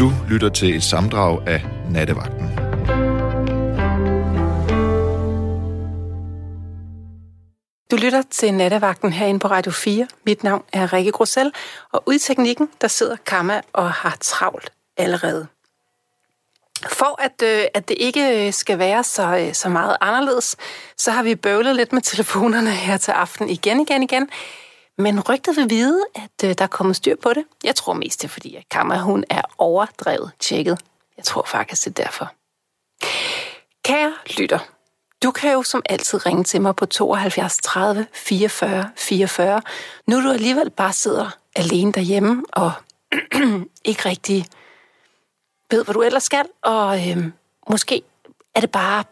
Du lytter til et samdrag af Nattevagten. Du lytter til Nattevagten herinde på Radio 4. Mit navn er Rikke Grussel, og ude i teknikken, der sidder Kamma og har travlt allerede. For at, øh, at det ikke øh, skal være så, øh, så meget anderledes, så har vi bøvlet lidt med telefonerne her til aften igen, igen, igen. Men rygtet vil vide, at øh, der kommer styr på det. Jeg tror mest det er, fordi at Kamma, hun er overdrevet tjekket. Jeg tror faktisk, det er derfor. Kære lytter, du kan jo som altid ringe til mig på 72 30 44 44. Nu du alligevel bare sidder alene derhjemme og ikke rigtig ved, hvad du ellers skal, og øhm, måske er det bare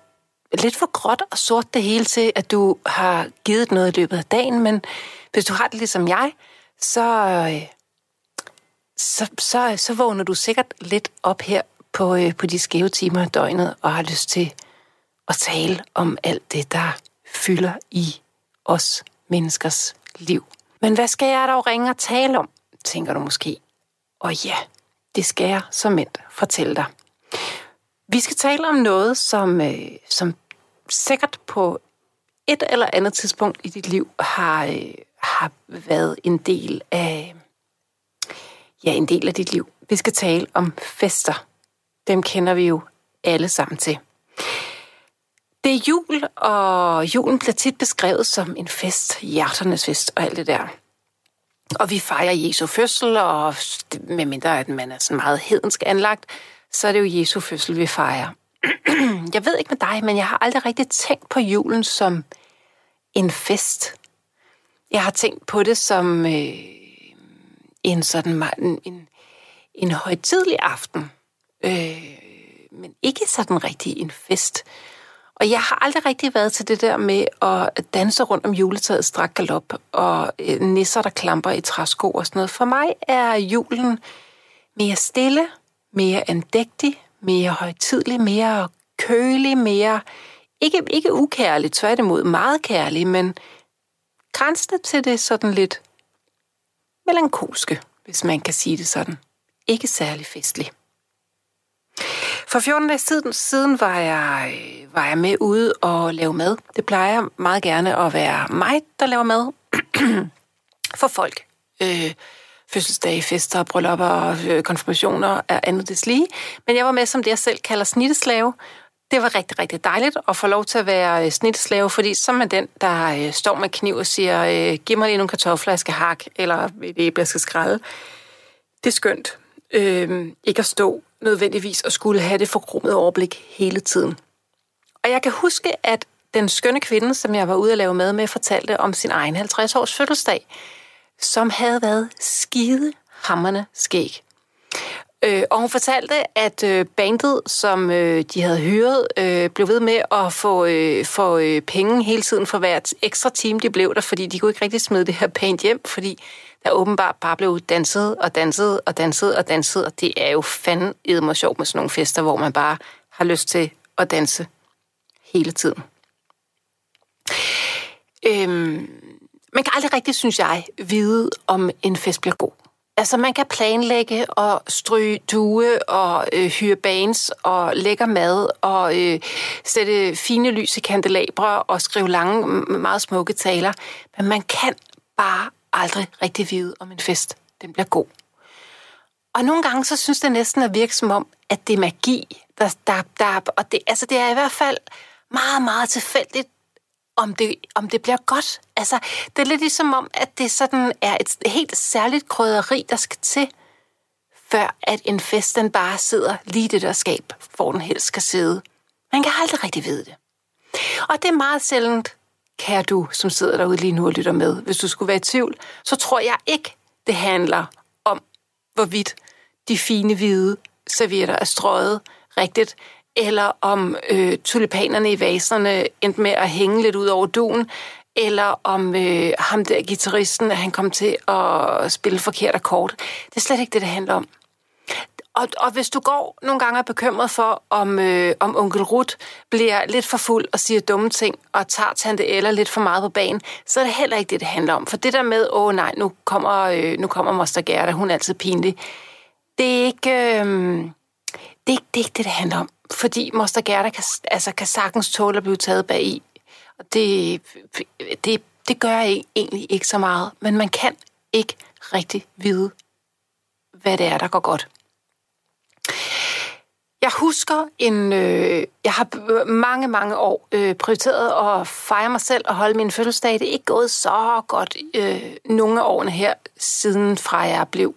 lidt for gråt og sort det hele til, at du har givet noget i løbet af dagen, men hvis du har det ligesom jeg, så, øh, så, så, så vågner du sikkert lidt op her på, øh, på de skæve timer af døgnet og har lyst til at tale om alt det, der fylder i os menneskers liv. Men hvad skal jeg dog ringe og tale om, tænker du måske. Og ja, det skal jeg som mænd fortælle dig. Vi skal tale om noget, som, øh, som sikkert på et eller andet tidspunkt i dit liv har, øh, har været en del af ja, en del af dit liv. Vi skal tale om fester. Dem kender vi jo alle sammen til. Det er jul, og julen bliver tit beskrevet som en fest, hjerternes fest og alt det der. Og vi fejrer Jesu fødsel, og medmindre at man er sådan meget hedensk anlagt, så er det jo Jesu fødsel, vi fejrer. jeg ved ikke med dig, men jeg har aldrig rigtig tænkt på julen som en fest. Jeg har tænkt på det som øh, en sådan en, en, en højtidlig aften, øh, men ikke sådan rigtig en fest. Og jeg har aldrig rigtig været til det der med at danse rundt om juletræet strak galop, og øh, nisser, der klamper i træsko og sådan noget. For mig er julen mere stille, mere andægtig, mere højtidlig, mere kølig, mere... Ikke, ikke ukærlig, tværtimod meget kærlig, men grænsende til det sådan lidt melankolske, hvis man kan sige det sådan. Ikke særlig festlig. For 14 dage siden, siden var, jeg, øh, var jeg med ude og lave mad. Det plejer meget gerne at være mig, der laver mad for folk. Øh, fødselsdage, fester, bryllupper øh, og konfirmationer er andet det lige. Men jeg var med som det, jeg selv kalder snitteslave. Det var rigtig, rigtig dejligt at få lov til at være øh, snitslave, fordi så er den, der øh, står med kniv og siger, øh, giv mig lige nogle kartofler, jeg skal hakke, eller et æble, jeg skal skrælle. Det er skønt. Øh, ikke at stå nødvendigvis og skulle have det forkrummet overblik hele tiden. Og jeg kan huske, at den skønne kvinde, som jeg var ude at lave mad med, fortalte om sin egen 50-års fødselsdag, som havde været skide hammerne skæg. Øh, og hun fortalte, at øh, bandet, som øh, de havde hyret, øh, blev ved med at få, øh, få øh, penge hele tiden for hvert ekstra time, de blev der, fordi de kunne ikke rigtig smide det her band hjem, fordi der åbenbart bare blev danset og danset og danset og danset, og det er jo fandme eddermere sjovt med sådan nogle fester, hvor man bare har lyst til at danse hele tiden. Øhm, man kan aldrig rigtig, synes jeg, vide, om en fest bliver god. Altså, man kan planlægge og stryge due og øh, hyre bands og lækker mad og øh, sætte fine lys i kandelabre og skrive lange, meget smukke taler. Men man kan bare aldrig rigtig vide, om en fest den bliver god. Og nogle gange, så synes det næsten at virke som om, at det er magi, der, der, der og det, altså det er i hvert fald meget, meget tilfældigt, om det, om det bliver godt. Altså, det er lidt ligesom om, at det sådan er et helt særligt krydderi, der skal til, før at en fest den bare sidder lige det der skab, hvor den helst skal sidde. Man kan aldrig rigtig vide det. Og det er meget sjældent, kære du, som sidder derude lige nu og lytter med. Hvis du skulle være i tvivl, så tror jeg ikke, det handler om, hvorvidt de fine hvide servietter er strøget rigtigt, eller om øh, tulipanerne i vaserne endte med at hænge lidt ud over duen, eller om øh, ham der gitarristen, han kom til at spille forkert akkord. Det er slet ikke det, det handler om. Og, og hvis du går nogle gange er bekymret for, om, øh, om onkel Ruth bliver lidt for fuld og siger dumme ting, og tager tante Eller lidt for meget på banen, så er det heller ikke det, det handler om. For det der med, åh nej, nu kommer, øh, nu kommer Moster Gerda, hun er altid pinlig. det er ikke... Øh, det, er, det er ikke det, det handler om. Fordi Moster Gerda kan, altså, kan sagtens tåle at blive taget bag i. Og det, det, det gør jeg egentlig ikke så meget. Men man kan ikke rigtig vide, hvad det er, der går godt. Jeg husker en... Øh, jeg har mange, mange år øh, prioriteret at fejre mig selv og holde min fødselsdag. Det er ikke gået så godt øh, nogle af årene her, siden fra jeg blev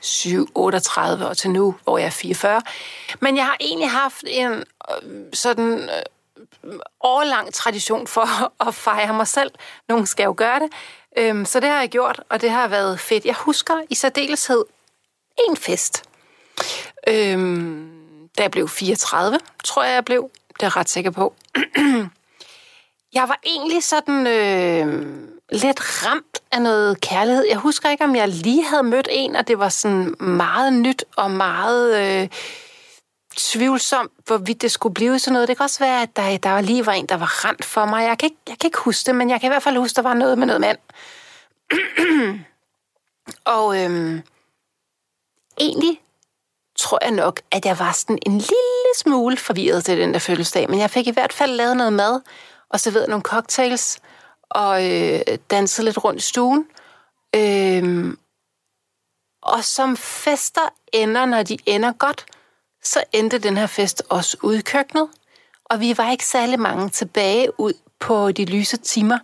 7, 38 og til nu, hvor jeg er 44. Men jeg har egentlig haft en øh, sådan øh, årlang tradition for at fejre mig selv. Nogen skal jo gøre det. Øhm, så det har jeg gjort, og det har været fedt. Jeg husker i særdeleshed en fest. Øhm, da jeg blev 34, tror jeg, jeg blev. Det er jeg ret sikker på. jeg var egentlig sådan øh, lidt ramt af noget kærlighed. Jeg husker ikke, om jeg lige havde mødt en, og det var sådan meget nyt og meget øh, tvivlsomt, hvorvidt det skulle blive sådan noget. Det kan også være, at der, der lige var en, der var rent for mig. Jeg kan, ikke, jeg kan ikke huske det, men jeg kan i hvert fald huske, der var noget med noget mand. og øhm, egentlig tror jeg nok, at jeg var sådan en lille smule forvirret til den der fødselsdag, men jeg fik i hvert fald lavet noget mad, og serveret nogle cocktails, og øh, danset lidt rundt i stuen. Øhm, og som fester ender, når de ender godt, så endte den her fest også ude i køkkenet, og vi var ikke særlig mange tilbage ud på de lyse timer,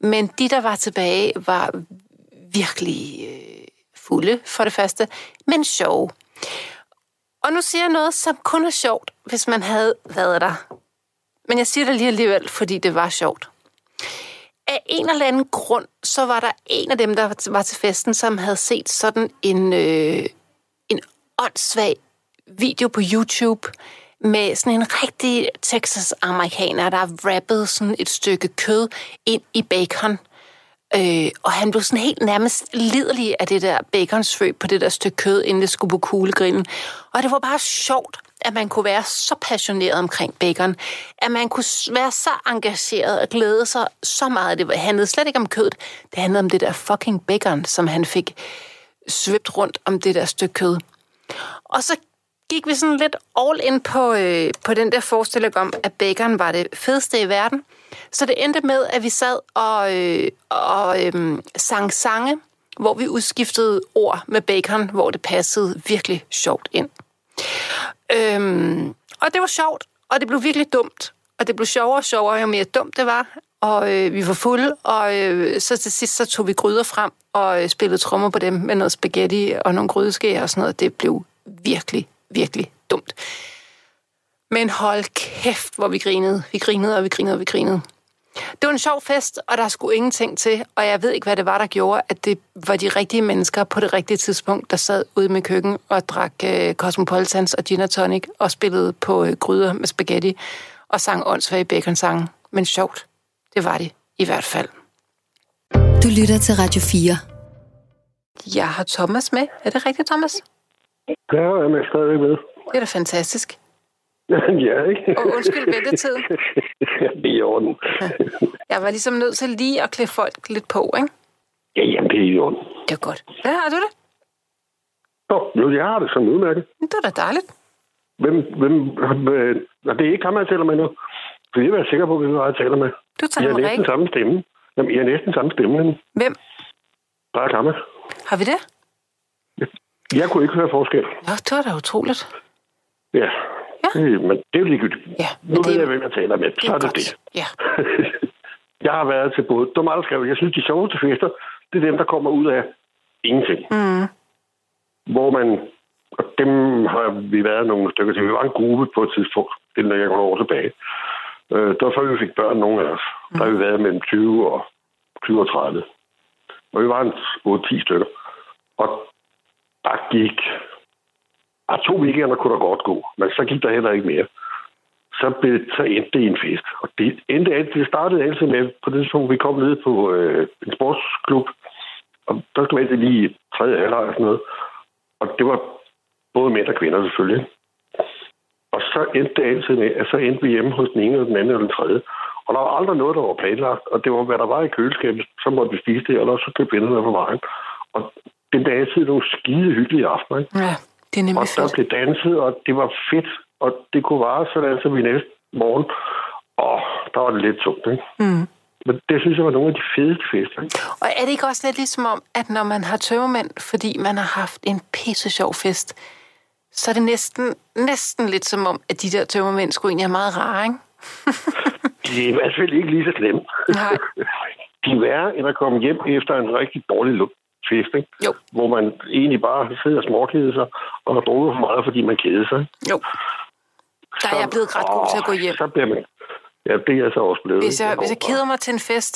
men de, der var tilbage, var virkelig øh, fulde for det første, men sjove. Og nu siger jeg noget, som kun er sjovt, hvis man havde været der. Men jeg siger det lige alligevel, fordi det var sjovt. Af en eller anden grund, så var der en af dem, der var til festen, som havde set sådan en, øh, en åndssvag video på YouTube med sådan en rigtig Texas-amerikaner, der rappede sådan et stykke kød ind i bacon. Øh, og han blev sådan helt nærmest liderlig af det der baconsvøb på det der stykke kød, inden det skulle på kuglegrillen. Og det var bare sjovt, at man kunne være så passioneret omkring bacon, at man kunne være så engageret og glæde sig så meget. Det handlede slet ikke om kødet, det handlede om det der fucking bacon, som han fik svøbt rundt om det der stykke kød. Og så gik vi sådan lidt all in på, øh, på den der forestilling om, at bacon var det fedeste i verden. Så det endte med, at vi sad og, øh, og øh, sang sange, hvor vi udskiftede ord med bacon, hvor det passede virkelig sjovt ind. Øhm, og det var sjovt, og det blev virkelig dumt. Og det blev sjovere og sjovere, jo mere dumt det var. Og øh, vi var fulde, og øh, så til sidst så tog vi gryder frem og øh, spillede trommer på dem med noget spaghetti og nogle grydeskære og sådan noget. Det blev virkelig, virkelig dumt. Men hold kæft, hvor vi grinede. Vi grinede, og vi grinede, og vi grinede. Det var en sjov fest, og der skulle ingenting til, og jeg ved ikke, hvad det var, der gjorde, at det var de rigtige mennesker på det rigtige tidspunkt, der sad ude med køkken og drak uh, Cosmopolitans og gin og tonic og spillede på uh, gryder med spaghetti og sang åndssvage bacon-sange. Men sjovt, det var det i hvert fald. Du lytter til Radio 4. Jeg har Thomas med. Er det rigtigt, Thomas? Ja, jeg er stadigvæk med. Det er da fantastisk. ja, ikke? Og undskyld ventetiden. det er i orden. Jeg var ligesom nødt til lige at klæde folk lidt på, ikke? Ja, jamen, det er i orden. Det er godt. Hvad har du det? Nå, jeg har det som udmærket. Det er da dejligt. Hvem, hvem, øh, det er ikke ham, jeg taler med nu. Så jeg er sikker på, hvem jeg taler med. Du taler jeg med er næsten samme stemme. Jamen, jeg er næsten samme stemme. Hvem? Bare Kamma. Har vi det? Jeg kunne ikke høre forskel. Nå, det var da utroligt. Ja. Ja. Det, men det er jo ligegyldigt. Ja, Nu det- ved jeg, hvem jeg taler med. Så er det godt. det. Ja. jeg har været til både... Du meget skrevet, jeg synes, de sjoveste fester, det er dem, der kommer ud af ingenting. Mm. Hvor man... Og dem har vi været nogle stykker til. Vi var en gruppe på et tidspunkt. Det er, når jeg kommer over tilbage. Øh, det var før vi fik børn, nogle af os. Der har vi været mellem 20 og 20 og 30. Og vi var en 8-10 stykker. Og der gik... Ah, to weekender kunne der godt gå, men så gik der heller ikke mere. Så, blev, så endte det i en fest. Og det, endte, det startede altid med, på det tidspunkt, vi kom ned på øh, en sportsklub, og der skulle altid lige tredje halvleg og sådan noget. Og det var både mænd og kvinder selvfølgelig. Og så endte det altid med, at så endte vi hjemme hos den ene og den anden og den tredje. Og der var aldrig noget, der var planlagt, og det var, hvad der var i køleskabet. Så måtte vi spise det, eller så købte vennerne på vejen. Og det blev altid nogle skide hyggelige aftener. Ikke? Ja, det er Og nemlig der fedt. blev danset, og det var fedt. Og det kunne vare sådan, så vi næste morgen. Og der var det lidt tungt, ikke? Mm. Men det synes jeg var nogle af de fedeste fester. Ikke? Og er det ikke også lidt ligesom om, at når man har tømmermænd, fordi man har haft en pisse sjov fest, så er det næsten, næsten lidt som om, at de der tømmermænd skulle egentlig er meget rare, ikke? De er i hvert fald ikke lige så slemme. Nej. De er værre, end at komme hjem efter en rigtig dårlig lu- fest, ikke? Jo. Hvor man egentlig bare sidder og småkeder sig, og har drukket for meget, fordi man keder sig. Jo. Der er jeg blevet ret god til at gå hjem. Så bliver man... Ja, det er jeg så også blevet. Hvis jeg, hvis jeg keder mig til en fest,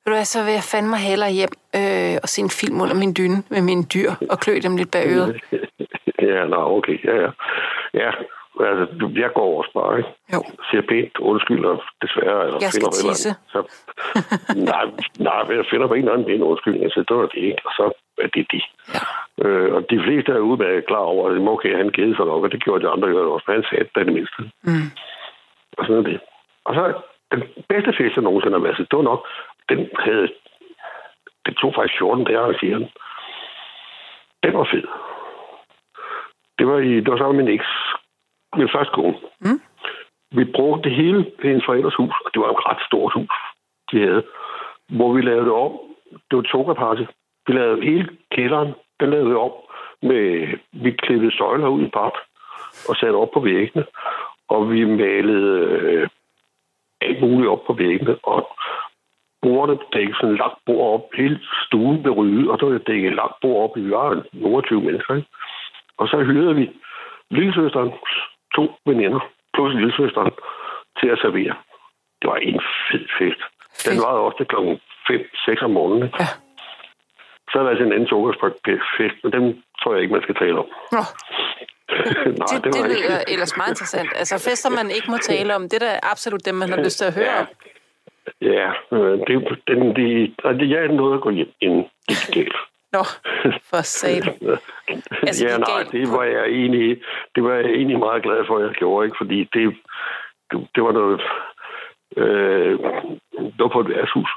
ved du hvad, så vil jeg fandme hellere hjem øh, og se en film under min dyne med mine dyr og klø dem lidt bag øret. Ja, nå, okay, ja, ja. Ja, altså, jeg går også bare, ikke? Jo. Siger pænt, undskyld, og desværre, eller Jeg skal finder tisse. Så, nej, nej, jeg finder på en eller anden pæn undskyldning, så det var det ikke, og så er det de. Ja. Øh, og de fleste er med klar over, at okay, han kede sig nok, og det gjorde de andre jo også, men han sagde det det mindste. Mm. Og sådan er det. Og så den bedste fest, jeg nogensinde har været til, det var nok, den havde, det tog faktisk 14 dage at arrangere den. Den var fed. Det var, i, det var sammen med min eks, min første kone. Mm. Vi brugte hele hendes forældres hus, og det var et ret stort hus, de havde, hvor vi lavede det om. Det var toga-party. Vi lavede hele kælderen, den lavede vi om. Med, vi klippede søjler ud i pap og satte op på væggene, og vi malede øh, alt muligt op på væggene, og bordene dækkede sådan et langt bord op, hele stuen blev ryddet, og der var dækket et langt bord op, vi var 20 mennesker, ikke? Og så hyrede vi lillesøsteren, to veninder, plus lillesøsteren, til at servere. Det var en fed fest. Den Fedt. var også til klokken 5-6 om morgenen. ikke? Ja. Så er der altså en anden sukkerfest, men den tror jeg ikke, man skal tale om. Nå, Nej, det, det, det ikke- lyder ellers meget interessant. Altså fester, man ikke må tale om, det er da absolut dem, man har lyst til at høre Ja. om. Ja, øh, det, den, de, det, jeg er noget at gå hjem, inden det gik galt. Nå, for satan. Altså, ja, nej, det var jeg egentlig, det var jeg egentlig meget glad for, at jeg gjorde, ikke? Fordi det, det, det var noget, øh, det var på et værtshus.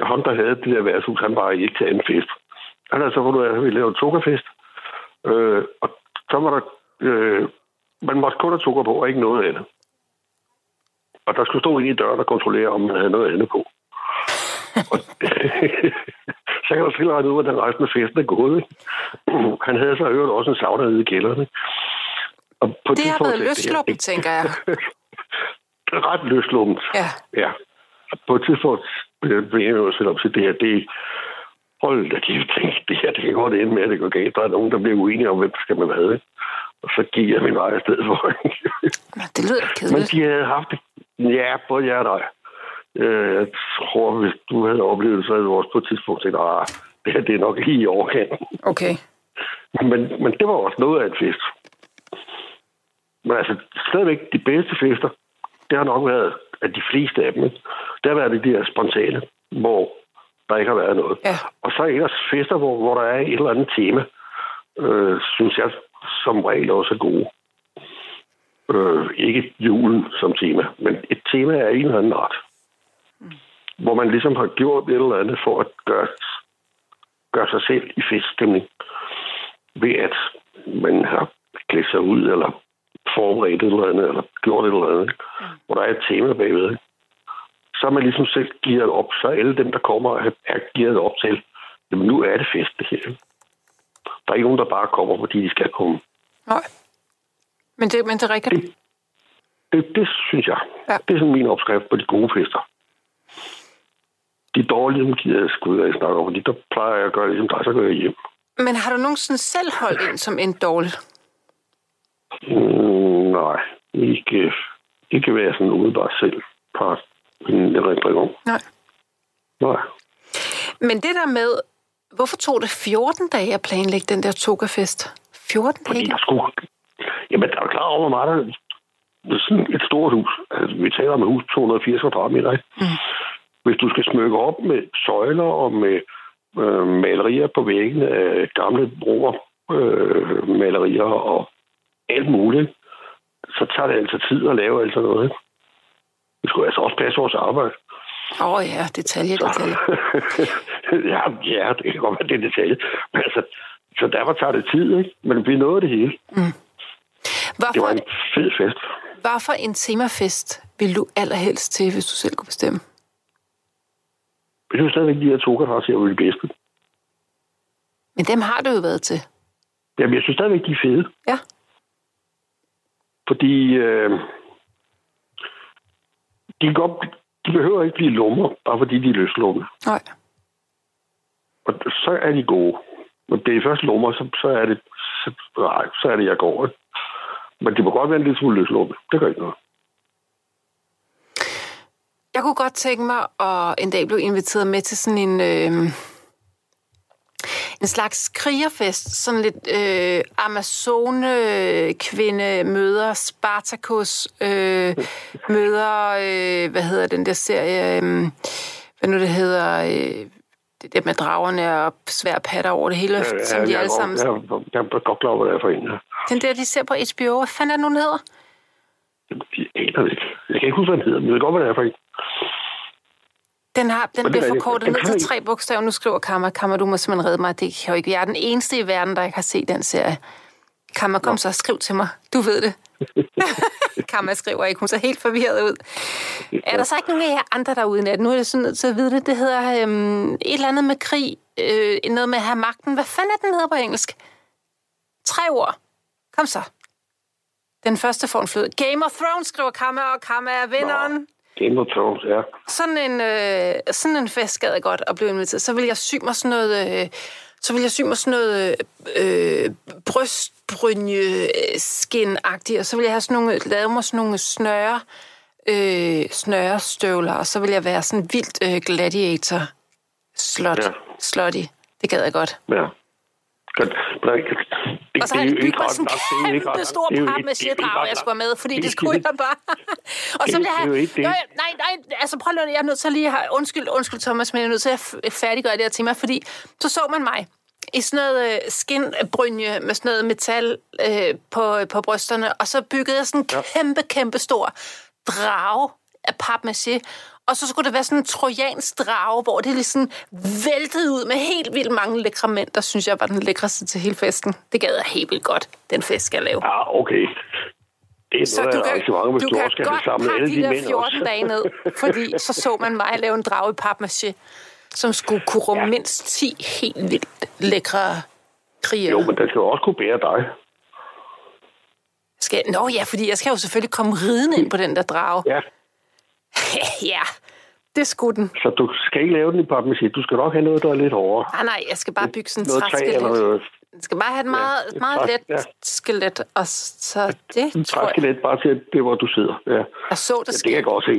Ham, der havde det der værtshus, han var ikke til anden fest. Han havde så fundet ud af, at vi lavede sukkerfest. Øh, og så var der, øh, man måtte kun have sukker på, og ikke noget andet. Og der skulle stå en i døren og kontrollere, om man havde noget andet på. Og, så kan du selv regne ud, hvordan resten af festen er gået. Han havde så øvrigt også en sauna nede i kælderen. Ikke? Og på et Det har været løsluppet, tænker jeg. Ret løsluppet. Ja. Ja. På et tidspunkt blev jeg jo selv op til det her. Det, hold da kæft, det her, det kan godt ende med, at det går galt. Der er nogen, der bliver uenige om, hvem skal man have. Og så gik jeg min vej stedet for. Nå, det lyder da Men kedeligt. de havde haft det. Ja, både jeg og dig. Øh, Jeg tror, hvis du havde oplevet det, så havde du også på et tidspunkt tænkt, at det her det er nok lige i overkanten. Okay. Men, men det var også noget af en fest. Men altså, stadigvæk de bedste fester, det har nok været, at de fleste af dem, ikke? det har været de der spontane, hvor der ikke har været noget. Ja. Og så ellers fester, hvor, hvor der er et eller andet tema, øh, synes jeg som regel også er gode. Øh, ikke julen som tema, men et tema af en eller anden art. Hvor man ligesom har gjort et eller andet for at gøre, gøre sig selv i feststemning. Ved at man har klædt sig ud, eller forberedt et eller andet, eller gjort et eller andet, mm. hvor der er et tema bagved. Så er man ligesom selv gearet op, så alle dem, der kommer, er, gearet op til, jamen nu er det fest, det her. Der er ikke nogen, der bare kommer, fordi de skal komme. Nej. Men det, men det er rigtigt. Det, det, det synes jeg. Ja. Det er sådan min opskrift på de gode fester. De dårlige, dem gider jeg sgu ikke snakke om, fordi der plejer jeg at gøre ligesom dig, så går jeg hjem. Men har du nogensinde selv holdt en som en dårlig? Mm, nej, ikke, ikke være sådan umiddelbart selv part en erindring om. Nej. Nej. Men det der med, hvorfor tog det 14 dage at planlægge den der togafest? 14 Fordi dage? der skulle... Jamen, der er klar over, hvor meget der det er sådan et stort hus. Altså, vi taler om et hus 280 kvadratmeter, ikke? Mm. Hvis du skal smykke op med søjler og med øh, malerier på væggene af gamle broer, øh, malerier og alt muligt, så tager det altså tid at lave alt sådan noget. Ikke? Vi skulle altså også passe vores arbejde. Åh oh, ja, detalje, detalje. ja, ja, det kan godt være, det er detalje. Men altså, så derfor tager det tid, ikke? Men vi nåede det hele. Mm. Hvorfor, Det var en fed fest. hvorfor en temafest vil du allerhelst til, hvis du selv kunne bestemme? Jeg synes stadigvæk, de her togerrasser er jo det bedste. Men dem har du jo været til. Jamen, jeg synes stadigvæk, de er fede. Ja. Fordi øh, de, godt, de behøver ikke blive lummer, bare fordi de er løslummer. Nej. Og så er de gode. Men det er først lummer, så, så er det, så, nej, så er det, jeg går. Men det må godt være en lille smule løslumme. Det gør ikke noget. Jeg kunne godt tænke mig at en dag blive inviteret med til sådan en... Øh, en slags krigerfest, sådan lidt øh, Amazone-kvinde møder Spartacus, øh, møder, øh, hvad hedder den der serie, øh, hvad nu det hedder, øh, det der med dragerne og svær patter over det hele, ja, som de jeg, alle er sammen... godt, jeg, jeg er godt klar over, hvad det er for en. ja. Den der, de ser på HBO, hvad fanden er den hedder? Jeg aner det ikke. Jeg kan ikke huske, hvad den hedder, men jeg ved godt, hvad det er for en. Den, har, den det bliver er forkortet Den ned til tre bogstaver. Nu skriver Kammer. Kammer, du må simpelthen redde mig. Det kan jo ikke. Jeg er den eneste i verden, der ikke har set den serie. Kammer, kom så, skriv til mig. Du ved det. Kammer skriver ikke. Hun ser helt forvirret ud. Er der så ikke nogen af jer andre derude i nat? Nu er det sådan nødt til at vide det. Det hedder øhm, et eller andet med krig. Øh, noget med at have magten. Hvad fanden er den hedder på engelsk? Tre ord. Kom så. Den første får en flød. Game of Thrones, skriver Kammer, og Kammer er vinderen. Game of Thrones, ja. Sådan en, øh, sådan en fest gad jeg godt at blive inviteret. Så vil jeg sy mig sådan noget... Øh, så vil jeg sy mig sådan noget øh, brystbrynje skin -agtigt, og så vil jeg have sådan nogle, lave mig sådan nogle snøre, øh, snørestøvler, og så vil jeg være sådan vildt øh, gladiator slot, ja. slotty. Det gad jeg godt. ja. Men det- Og så har jeg jo bygget sådan en kæmpe stor ikke- med shitdrag, jeg skulle have med, fordi det skulle jeg bare. Og så det- vil jeg det er have... jo ja, nej, nej, altså prøv lige, jeg er nødt til lige at have... Undskyld, undskyld Thomas, men jeg er nødt til at færdiggøre det her tema, fordi så så man mig i sådan noget øh, skinbrynje med sådan noget metal øh, på, på brysterne, og så byggede jeg sådan en kæmpe, kæmpe stor drage af papmaché, og så skulle det være sådan en trojansk drage, hvor det ligesom væltede ud med helt vildt mange lækre mænd, der synes jeg var den lækreste til hele festen. Det gad jeg helt vildt godt, den fest skal jeg lave. Ja, okay. Det er Så noget du kan, arrangement, hvis du du, kan også skal have godt samlet pakke alle de de der mænd 14 også. dage ned, fordi så så man mig lave en drage i papmaché, som skulle kunne rumme Ja. mindst 10 helt vildt lækre kriger. Jo, men den skal jo også kunne bære dig. Skal, nå ja, fordi jeg skal jo selvfølgelig komme ridende ind på den der drage. Ja, ja, det skulle den. så du skal ikke lave den i papmaché. Du skal nok have noget, der er lidt hårdere. Nej, nej, jeg skal bare bygge sådan et eller træskelet. noget Jeg skal bare have et meget, et meget træ- let ja. skelet, og så det tror jeg. bare til det, hvor du sidder. Ja. Jeg så det ja det kan jeg godt se.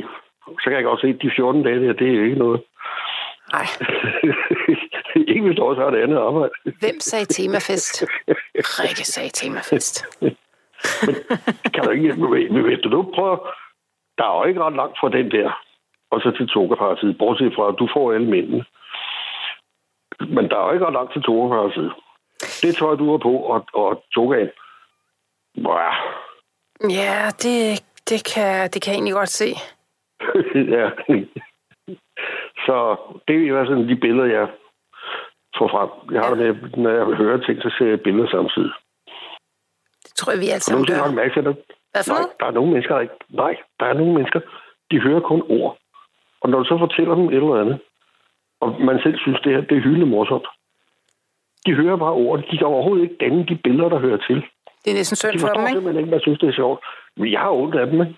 Så kan jeg godt se, at de 14 dage der, det er ikke noget. Nej, ikke hvis du også har det andet arbejde. hvem sagde temafest? Rikke sagde temafest. Det kan du ikke. Men hvis du nu prøver, der er jo ikke ret langt fra den der, og så til togerpartiet, bortset fra, at du får alle mændene. Men der er jo ikke ret langt til togerpartiet. Det tøj, du har på, og, og togaen. Wow. Ja, det, det, kan, det kan jeg egentlig godt se. ja. Så det er i hvert fald de billeder, jeg får frem. Jeg har det med, når jeg hører ting, så ser jeg billeder samtidig. Det tror jeg, vi alle Og nu sammen skal jeg gør. nok mærke til det. Hvad for Nej, noget? der er nogle mennesker, der ikke... Nej, der er nogle mennesker, de hører kun ord. Og når du så fortæller dem et eller andet, og man selv synes, det her det er hyldende morsomt, de hører bare ord. De kan overhovedet ikke danne de billeder, der hører til. Det er næsten synd for dem, ikke? simpelthen ikke, man synes, det er sjovt. Men jeg har ondt af dem, ikke?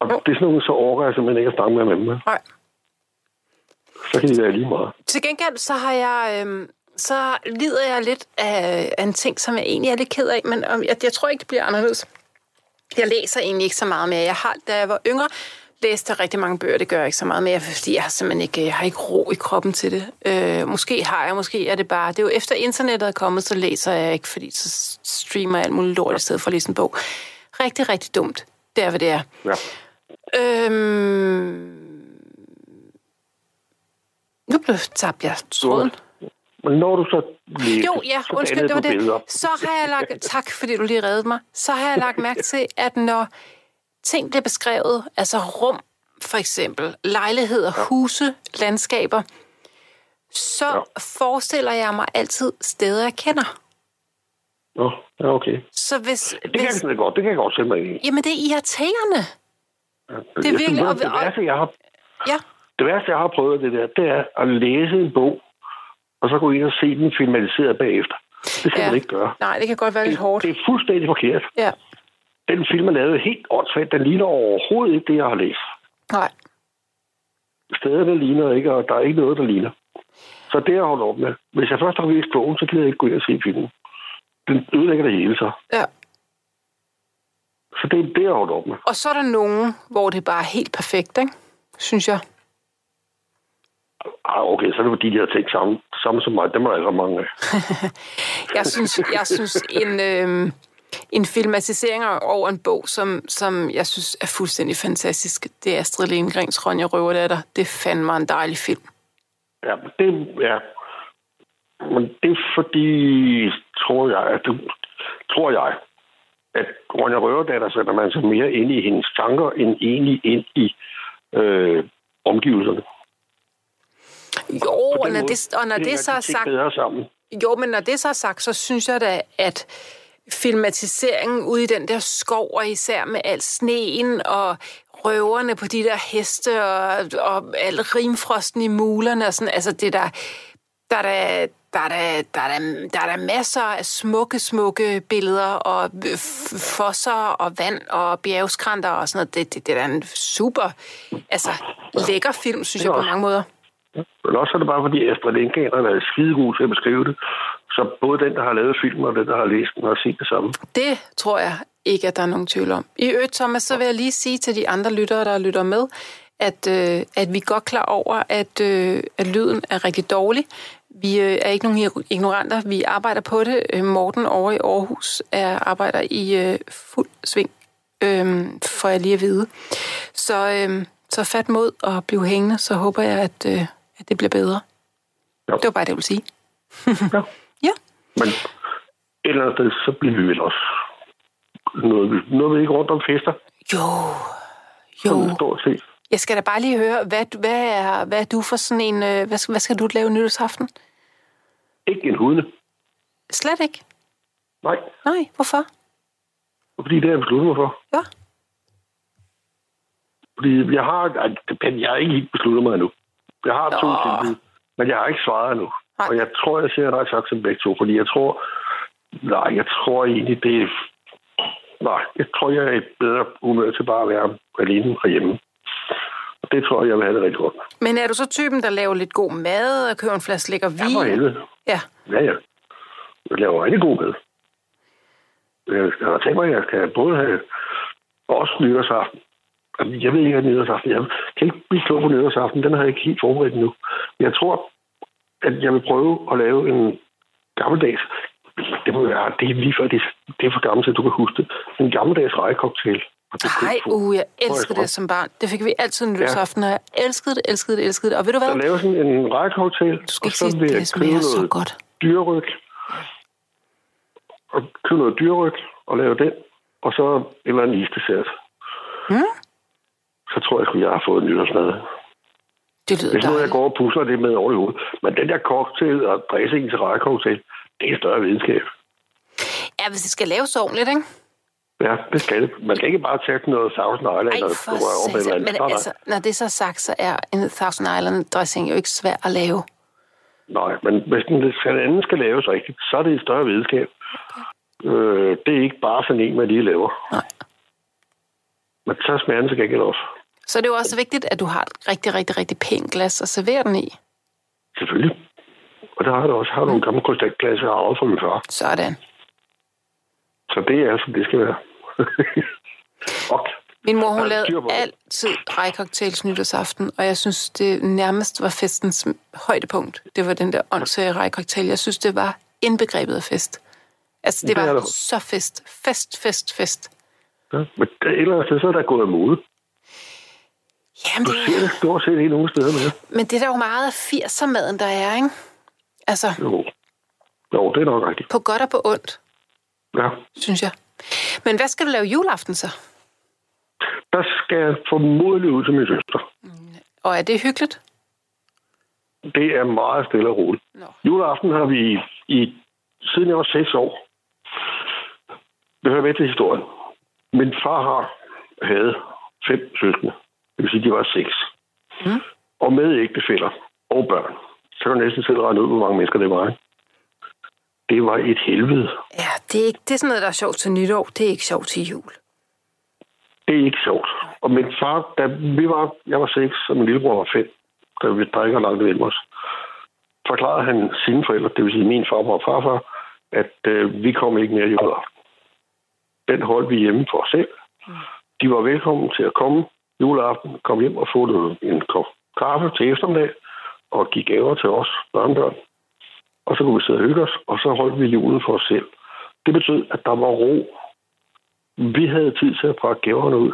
Og Jo. det er sådan nogle, så overgår jeg simpelthen ikke at snakke med dem. Nej. Så kan de være lige meget. Til gengæld, så har jeg... Øhm, så lider jeg lidt af, af en ting, som jeg egentlig er lidt ked af, men øhm, jeg, jeg tror ikke, det bliver anderledes. Jeg læser egentlig ikke så meget mere. Jeg har, da jeg var yngre, læste rigtig mange bøger. Det gør jeg ikke så meget mere, fordi jeg har simpelthen ikke, jeg har ikke ro i kroppen til det. Øh, måske har jeg, måske er det bare... Det er jo efter internettet er kommet, så læser jeg ikke, fordi så streamer jeg alt muligt lort i stedet for at læse en bog. Rigtig, rigtig dumt. Det er, hvad det er. Ja. Øhm... Nu blev tabte jeg tråden. Men når du så læser, Jo, ja, så undskyld, det var du billeder. det. Så har jeg lagt, tak fordi du lige reddede mig, så har jeg lagt mærke til, at når ting bliver beskrevet, altså rum for eksempel lejligheder, ja. huse, landskaber, så ja. forestiller jeg mig altid steder, jeg kender. Nå, ja, okay. Så hvis... Det kan hvis, jeg godt, det kan jeg godt sætte mig ind i. Jamen, det er irriterende. Ja, Det er virkelig- synes, og- det, værste, jeg har, Ja, det værste, jeg har prøvet det der, det er at læse en bog, og så gå ind og se den filmatiseret bagefter. Det skal Ja. man ikke gøre. nej, det kan godt være lidt hårdt. Det er fuldstændig forkert. Ja, Den film er lavet helt åndssvagt. Den ligner overhovedet ikke det, jeg har læst. nej. Stederne ligner ikke, og der er ikke noget, der ligner. Så det har jeg holdt op med. Hvis jeg først har læst bogen, så gider jeg ikke gå ind og se filmen. Den ødelægger det hele så. Ja. Så det er det, jeg holdt op med. Og så er der nogen, hvor det bare er helt perfekt, ikke? Synes jeg. Ah, okay, så er det fordi, de har tænkt samme, samme som mig. Dem er der ikke mange af. Jeg synes, jeg synes en, øh, en filmatisering over en bog, som, som jeg synes er fuldstændig fantastisk, det er Astrid Lindgrens Ronja Røverdatter. Det er fandme en dejlig film. Ja, det ja. Men det er fordi, tror jeg, at du, tror jeg, at Ronja Røverdatter sætter man sig mere ind i hendes tanker, end egentlig ind i øh, omgivelserne. Jo, og når, måde det, og når hænger det så er sagt, bedre sammen. jo, men når det så er sagt, så synes jeg da, at filmatiseringen ude i den der skov, og især med al sneen og røverne på de der heste og, og al rimfrosten i mulerne og sådan, altså det der, der er der, der er der, der, er der, der er der masser af smukke, smukke billeder og fosser og vand og bjergskranter og sådan noget. Det, det, det er da en super, altså lækker film, synes Det jeg på mange måder. Men også er det bare fordi, Astrid Lindgren er skidegode til at beskrive det. Så både den, der har lavet filmen, og den, der har læst den, har set det samme. Det tror jeg ikke, at der er nogen tvivl om. I øvrigt, Thomas, så vil jeg lige sige til de andre lyttere, der lytter med, at, øh, at vi er godt klar over, at, øh, at lyden er rigtig dårlig. Vi øh, er ikke nogen ignoranter. Vi arbejder på det. Øh, Morten over i Aarhus er, arbejder i øh, fuld sving, øh, får jeg lige at vide. Så, øh, så fat mod at blive hængende, så håber jeg, at, øh, at det bliver bedre. Ja. Det var bare det, jeg ville sige. Ja. Ja. Men et eller andet sted, så bliver vi vel også noget, noget vi ikke rundt om fester. Jo, jo. stort set. Jeg skal da bare lige høre, hvad, hvad, er, hvad er du for sådan en... øh, Hvad, skal- hvad skal du lave nytårsaften? Ikke en hudende. Slet ikke. Nej, Nej, hvorfor? fordi det har jeg besluttet mig for. Ja. Fordi jeg har, jeg har ikke helt besluttet mig endnu. Jeg har to Nå. tilbud, men jeg har ikke svaret endnu. Nej. Og jeg tror, jeg siger nej tak til begge to, fordi jeg tror, nej, jeg tror egentlig, det er, nej, jeg tror, jeg er i bedre humør til bare at være alene herhjemme. Og det tror jeg, jeg vil have det rigtig godt. Men er du så typen, der laver lidt god mad og køber en flaske lækker Ja, vin? for helvede. Ja. Ja, ja. Jeg laver rigtig god mad. Jeg har tænkt mig, at jeg skal både have også nytårsaften. Jeg ved ikke, hvad nytårsaften Jeg kan ikke blive klog på nytårsaften. Den har jeg ikke helt forberedt endnu. Jeg tror, at jeg vil prøve at lave en gammeldags... Det må være, det er lige før, det, det er for gammelt, så du kan huske det. En gammeldags rejekoktail. Og det kunne Ej, jeg få. uh, jeg jeg det som barn. Det fik vi altid nytårsaften, og jeg elskede det, elskede det, elskede det. Og ved du hvad? Så lave sådan en rejekoktail, Du skal og så vil jeg købe smager så noget godt. dyreryg. Og købe noget dyreryg og lave den. Og så en eller anden isdessert. Mm? Så tror jeg, at jeg har fået nytårsmad. Det lyder Hvis nu jeg går og pusler det med over i hovedet. Men den der cocktail og dressing til rejekoktail, det er større videnskab. Ja, hvis det skal laves ordentligt, ikke? Ja, det skal det. Man kan ikke bare tage noget Thousand Island Ej, og røre op med eller andet. Men Nej, altså, når det så sagt, så er en Thousand Island dressing jo ikke svær at lave. Nej, men hvis den, den anden skal laves rigtigt, så er det et større videnskab. Øh, det er ikke bare sådan en, man lige laver. Nej. Men så smager den til gengæld også. Så er det jo også vigtigt, at du har et rigtig, rigtig, rigtig pænt glas at servere den i. Selvfølgelig. Og der har jeg også. Jeg har nogle gamle krystalglas, jeg har arvet fra min far. Sådan. Så det er, som det skal være. og Min mor, hun er lavede altid rejcocktails nytårsaften, og jeg synes, det nærmest var festens højdepunkt. Det var den der åndssvage rejcocktail. Jeg synes, det var indbegrebet af fest. Altså, det Det er var så fest. Fest, fest, fest. ja, men der, et eller andet sted, så er der gået af mode. Jamen, Du ser det stort set ikke nogen steder mere. men det er der jo meget af 80'er-maden, der er, ikke? Altså, Jo. jo, det er nok rigtigt. på godt og på ondt, Ja. synes jeg. Men hvad skal du lave juleaften så? der skal jeg formodentlig ud til min søster. Og er det hyggeligt? Det er meget stille og roligt. Nå. Juleaften har vi i, siden jeg var 6 år. Det hører med til historien. Min far har havde fem søskende. Det vil sige, de var seks. Mm. Og med ægtefæller og børn. Så kan du næsten selv regne ud, hvor mange mennesker det var. Ikke? Det var et helvede. Ja, det er, ikke, det er sådan noget, der er sjovt til nytår. Det er ikke sjovt til jul. Det er ikke sjovt. Og min far, da vi var, jeg var seks, og min lillebror var fem, da vi drikker langt imellem os, forklarede han sine forældre, det vil sige min farbror og farfar, at øh, vi kom ikke mere juleaften. Den holdt vi hjemme for os selv. De var velkommen til at komme juleaften, kom hjem og få en kop kaffe til eftermiddag, og give gaver til os børnebørn. Og så kunne vi sidde og hygge os, og så holdt vi julen for os selv. Det betød, at der var ro. Vi havde tid til at pakke gaverne ud.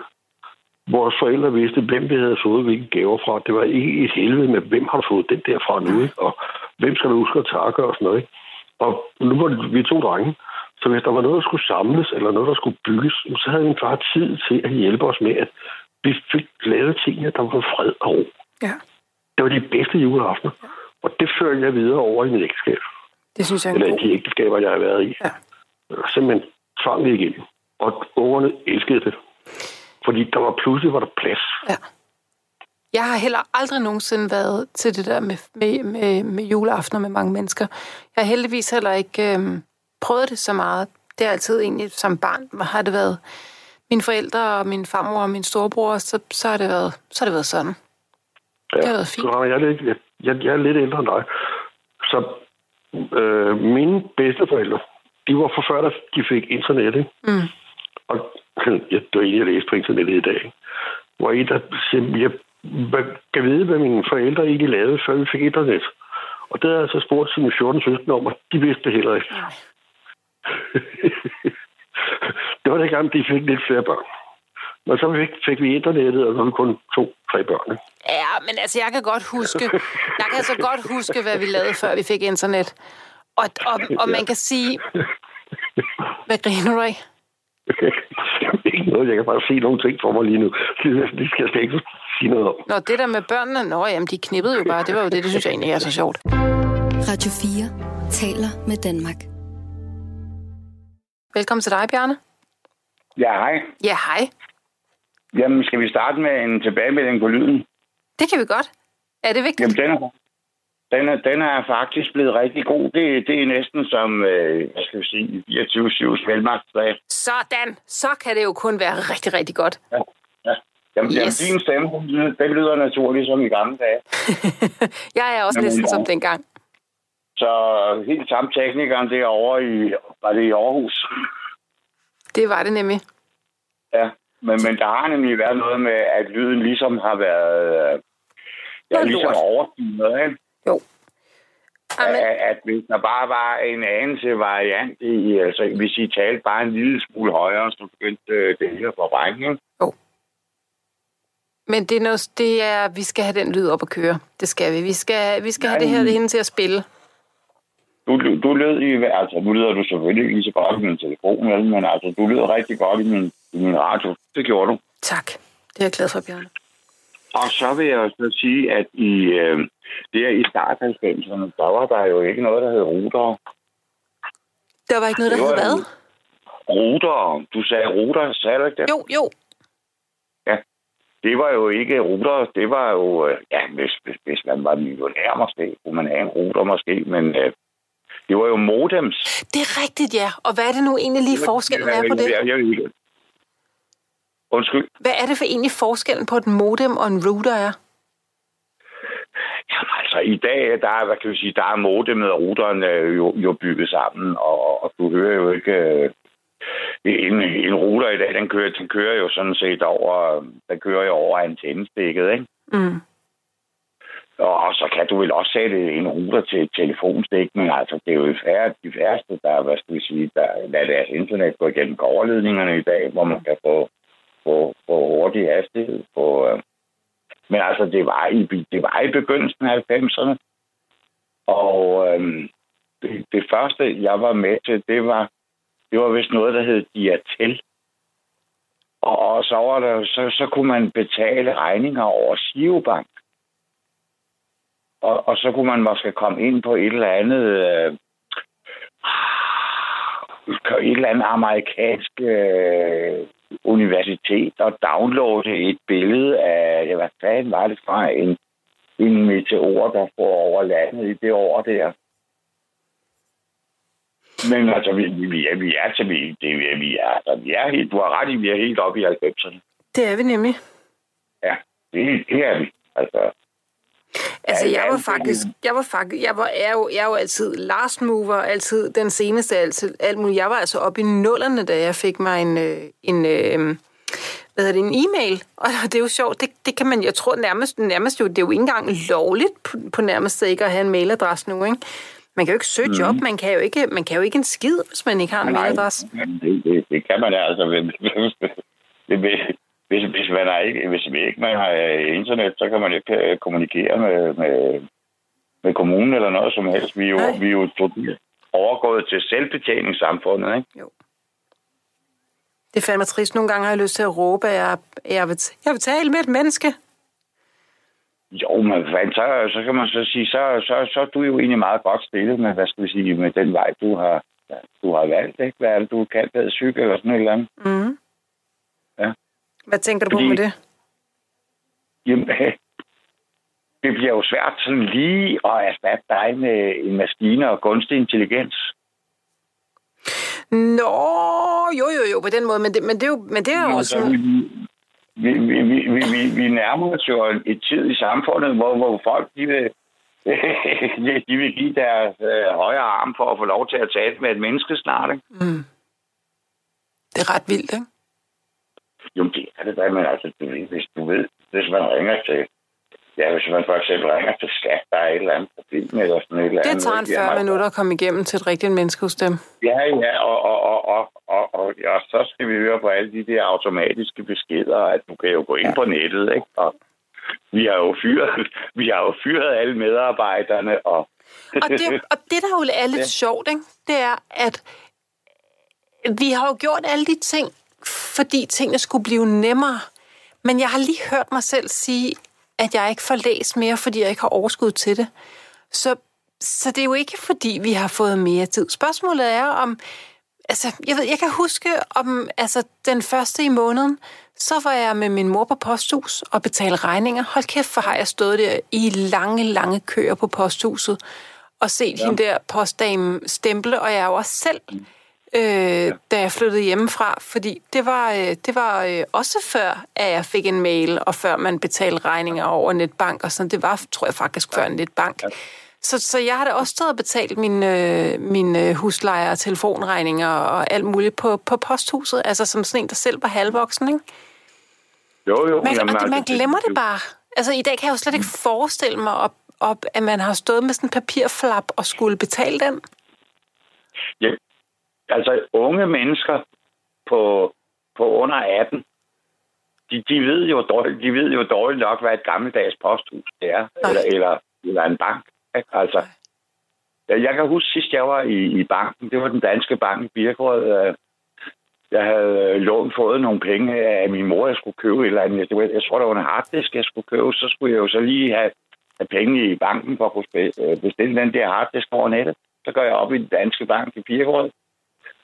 Vores forældre vidste, hvem vi havde fået hvilke gaver fra. Det var ikke et helvede med, hvem har fået den der fra nu, ikke? og hvem skal du huske at takke og sådan noget. Ikke? Og nu var det, vi to drenge, så hvis der var noget, der skulle samles, eller noget, der skulle bygges, så havde min far tid til at hjælpe os med, at vi fik lavet tingene, der var fred og ro. Ja, Det var de bedste juleaftener. Og det fører jeg videre over i mit ægteskab. det synes jeg er Eller god. de ægteskaber, jeg har været i. Ja. Simpelthen tvang det igennem. Og ungerne elskede det. Fordi der var pludselig var der plads. Ja. Jeg har heller aldrig nogensinde været til det der med, med, med, med juleaftener med mange mennesker. Jeg har heldigvis heller ikke øhm, prøvet det så meget. Det er altid egentlig som barn, har det været mine forældre og min farmor og min storebror, så, så, har, det været, så har det været sådan. Ja. Det har været fint. Jeg, er lidt, jeg, jeg, jeg er lidt ældre end dig. Så øh, mine bedsteforældre, de var for før, de fik internet. Ikke? Mm. Og jeg, det var egentlig, jeg læste på internettet i dag. Hvor en, der jeg kan vide, hvad mine forældre egentlig lavede, før vi fik internet. Og det har jeg så spurgt sine 14 søskende om, og de vidste det heller ikke. Nej. det var dengang, de fik lidt flere børn. Men så fik, fik vi internettet, og så var vi kun to-tre børn. Ja, men altså, jeg kan godt huske, jeg kan så godt huske, hvad vi lavede, før vi fik internet. Og, og, og man kan sige, hvad griner du af? ikke noget, jeg kan bare sige nogle ting for mig lige nu. Det skal jeg slet ikke sige noget om. Nå, det der med børnene, nå jamen, de knippede jo bare, det var jo det, det synes jeg egentlig er så sjovt. Radio 4 taler med Danmark. Velkommen til dig, Bjarne. Ja, hej. Ja, hej. Jamen, skal vi starte med en tilbagemelding på lyden? Det kan vi godt. Er det vigtigt? Jamen, den er, den er, den er faktisk blevet rigtig god. Det, det er næsten som, øh, hvad skal vi sige, 24-7 velmagtsdag. Sådan. Så kan det jo kun være rigtig, rigtig godt. Ja. Jamen, Yes. yes. din stemme, den lyder, naturligt som i gamle dage. jeg er også Jamen, næsten ja. som dengang. Så helt samme teknikeren derovre i, var det i Aarhus. Det var det nemlig. Ja, men, men der har nemlig været noget med, at lyden ligesom har været, øh, ja, ligesom overstiget, ikke? Jo. Amen, at, at hvis der bare var en anelse variant i, altså hvis I talte bare en lille smule højere, så begyndte øh, det hele forvrænge. ikke? men det er, noget, det er, vi skal have den lyd op at køre. Det skal vi. Vi skal, vi skal have Ja, det her hende til at spille. Du, du, du lød i, altså nu lyder du selvfølgelig ikke lige så godt i min telefon, men altså du lød rigtig godt i min, i min radio. Det gjorde du. Tak. Det er jeg glad for, Bjarne. Og så vil jeg så sige, at i, øh, der i start 90'erne, der var der jo ikke noget, der hed ruter. Der var ikke noget, der hed hvad? Ruter. Du sagde ruter, sagde du ikke det? Jo, jo. Det var jo ikke ruter, det var jo, øh, ja, hvis, hvis, hvis man var millionær måske, kunne man have en ruter måske, men øh, det var jo modems. Det er rigtigt, ja. Og hvad er det nu egentlig lige forskellen er på det? Jeg, jeg, jeg, undskyld. Hvad er det for egentlig forskellen på et modem og en router er? Jamen, altså, i dag, der er, hvad kan vi sige, der er modemet og routeren øh, jo, jo bygget sammen, og, og du hører jo ikke... Øh, en, en router i dag, den kører, den kører jo sådan set over, den kører jo over antennestikket, ikke? Mm. Og, så kan du vel også sætte en router til et telefonstik, men altså, det er jo færre, de færreste, der, hvad skal vi sige, der lader deres internet gå igennem overledningerne i dag, hvor man kan få, få, få hurtig hastighed på... Øh. Men altså, det var, i, det var i begyndelsen af 90'erne, og øh, det, det første, jeg var med til, det var, det var vist noget, der hed Diatel. Og, og så, var der, så, så kunne man betale regninger over Sivebank. Og, og så kunne man måske komme ind på et eller andet... Øh, et eller andet amerikansk øh, universitet og downloade et billede af, hvad fanden var det fra, en, en meteor, der får over landet i det år der. Men altså, vi, vi, er, vi er til vi, det, vi er, altså, vi er helt, du har ret i, vi er helt oppe i 90'erne. Det er vi nemlig. Ja, det, det er vi. Altså, Altså, jeg var faktisk, jeg var faktisk, jeg var, jeg er jo, jeg er jo altid last mover, altid den seneste, altid, alt muligt. Jeg var altså oppe i nullerne, da jeg fik mig en, øh, en, øh, hvad hedder det, en e-mail. Og det er jo sjovt, det, det kan man, jeg tror nærmest, nærmest jo, det er jo ikke engang lovligt på, på nærmest ikke at have en mailadresse nu, ikke? Man kan jo ikke søge job, man kan jo ikke, man kan jo ikke en skid, hvis man ikke har en mailadresse. det, det, det kan man altså. Hvis, hvis, man er ikke, hvis ikke man har øh, internet, så kan man ikke øh, kommunikere med, med, med kommunen eller noget som helst. Vi er jo, vi er jo overgået til selvbetjeningssamfundet, ikke? Jo. Det er fandme trist. Nogle gange har jeg lyst til at råbe, at jeg, jeg, vil, jeg vil tale med et menneske. Jo, men så, så kan man så sige, så, så, så er du jo egentlig meget godt stillet med, hvad skal vi sige, med den vej, du har, du har valgt, ikke? Hvad er det, du kan kaldt psyke eller sådan et eller andet? Mm. Hvad tænker du på Fordi- med det? Jamen, det bliver jo svært sådan lige at erstatte dig med en maskine og kunstig intelligens. Nå, jo, jo, jo, på den måde, men det, men det, er, jo, men det er jo Altså, sådan... vi, vi, vi, vi, vi, vi, nærmer os jo et tid i samfundet, hvor, hvor folk de vil, de vil give deres øh, højre arm for at få lov til at tale med et menneske snart. Ikke? Mm. Det er ret vildt, ikke? Jo, det er det da, men altså, du hvis du ved, hvis man ringer til, ja, hvis man for eksempel ringer til skat, der er et eller andet problem eller sådan et eller andet. Det tager en ikke? 40 Jamen, minutter at komme igennem til et rigtigt menneske hos dem. Ja, ja, og, og, og, og, og, og ja, så skal vi høre på alle de der automatiske beskeder, at du kan jo gå ind på nettet, ikke? Og vi har jo fyret, vi har jo fyret alle medarbejderne, og... Og det, og det der jo er lidt ja. sjovt, ikke? det er, at vi har jo gjort alle de ting, fordi tingene skulle blive nemmere. Men jeg har lige hørt mig selv sige, at jeg ikke får læst mere, fordi jeg ikke har overskud til det. Så, så det er jo ikke, fordi vi har fået mere tid. Spørgsmålet er, om... Altså, jeg, ved, jeg kan huske, om altså, den første i måneden, så var jeg med min mor på posthus og betalte regninger. Hold kæft, for har jeg stået der i lange, lange køer på posthuset og set ja. hende der postdame stemple, og jeg er jo også selv, øh, da jeg flyttede hjemmefra, fordi det var, øh, det var øh, også før, at jeg fik en mail, og før man betalte regninger over netbank og sådan. Det var, tror jeg faktisk, før en netbank. Så, så jeg har da også stået og betalt mine, øh, mine huslejer og telefonregninger og alt muligt på, på posthuset, altså som sådan en, der selv var halvvoksen, ikke? Jo, jo. Man, jamen, og det, man altså, glemmer det bare. Altså, i dag kan jeg jo slet ikke forestille mig, op, op, at man har stået med sådan en papirflap og skulle betale den. Ja, altså, unge mennesker på, på under 18, de, de, ved jo dårligt, de ved jo dårligt nok, hvad et gammeldags posthus det er, Nej. eller, eller, eller en bank. Ikke? Altså, jeg kan huske sidst, jeg var i, i banken, det var den danske bank i Birkerød. øh, Jeg havde lånt fået nogle penge af min mor, jeg skulle købe et eller andet. Det var- Jeg tror, det var en harddisk, jeg skulle købe. Så skulle jeg jo så lige have, have penge i banken for at kunne øh, bestille den der harddisk over nettet. Så går jeg op i den danske bank i Birkerød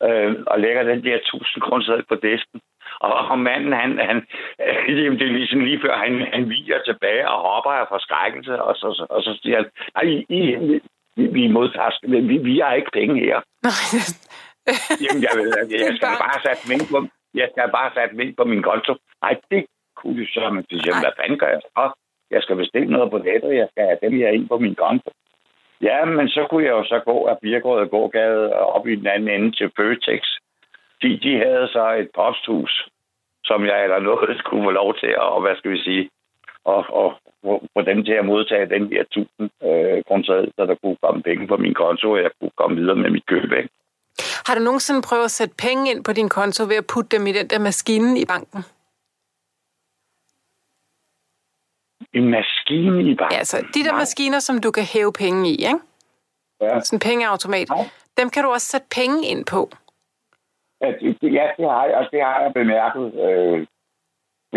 øh, og lægger den der 1000 kroner på disken. Og, og manden, han, han øh, det er ligesom lige før, han, han viger tilbage og hopper af forskrækkelse, og så, og så siger han, nej, I, I, vi, modtager, vi, vi har ikke penge her. Jamen, jeg, jeg, jeg, jeg skal bare sætte ind på, jeg skal bare sætte ind på min konto. Nej, det kunne du så, men hvad fanden gør jeg så? Jeg skal bestille noget på nettet, jeg skal have dem her ind på min konto. Ja, men så kunne jeg jo så gå af Birkerød og gågade og op i den anden ende til Føtex. De, de havde så et posthus, som jeg eller noget skulle få lov til at, og hvad skal vi sige, og, og få dem til at modtage den der 1000 øh, kroner, så der kunne komme penge på min konto, og jeg kunne komme videre med mit køb. Ikke? Har du nogensinde prøvet at sætte penge ind på din konto ved at putte dem i den der maskine i banken? En maskine i banken. Ja, altså de der Nej. maskiner, som du kan hæve penge i, ikke? Ja. Sådan en pengeautomat. Nej. Dem kan du også sætte penge ind på. Ja, det, ja, det har jeg, og det har jeg bemærket. Øh,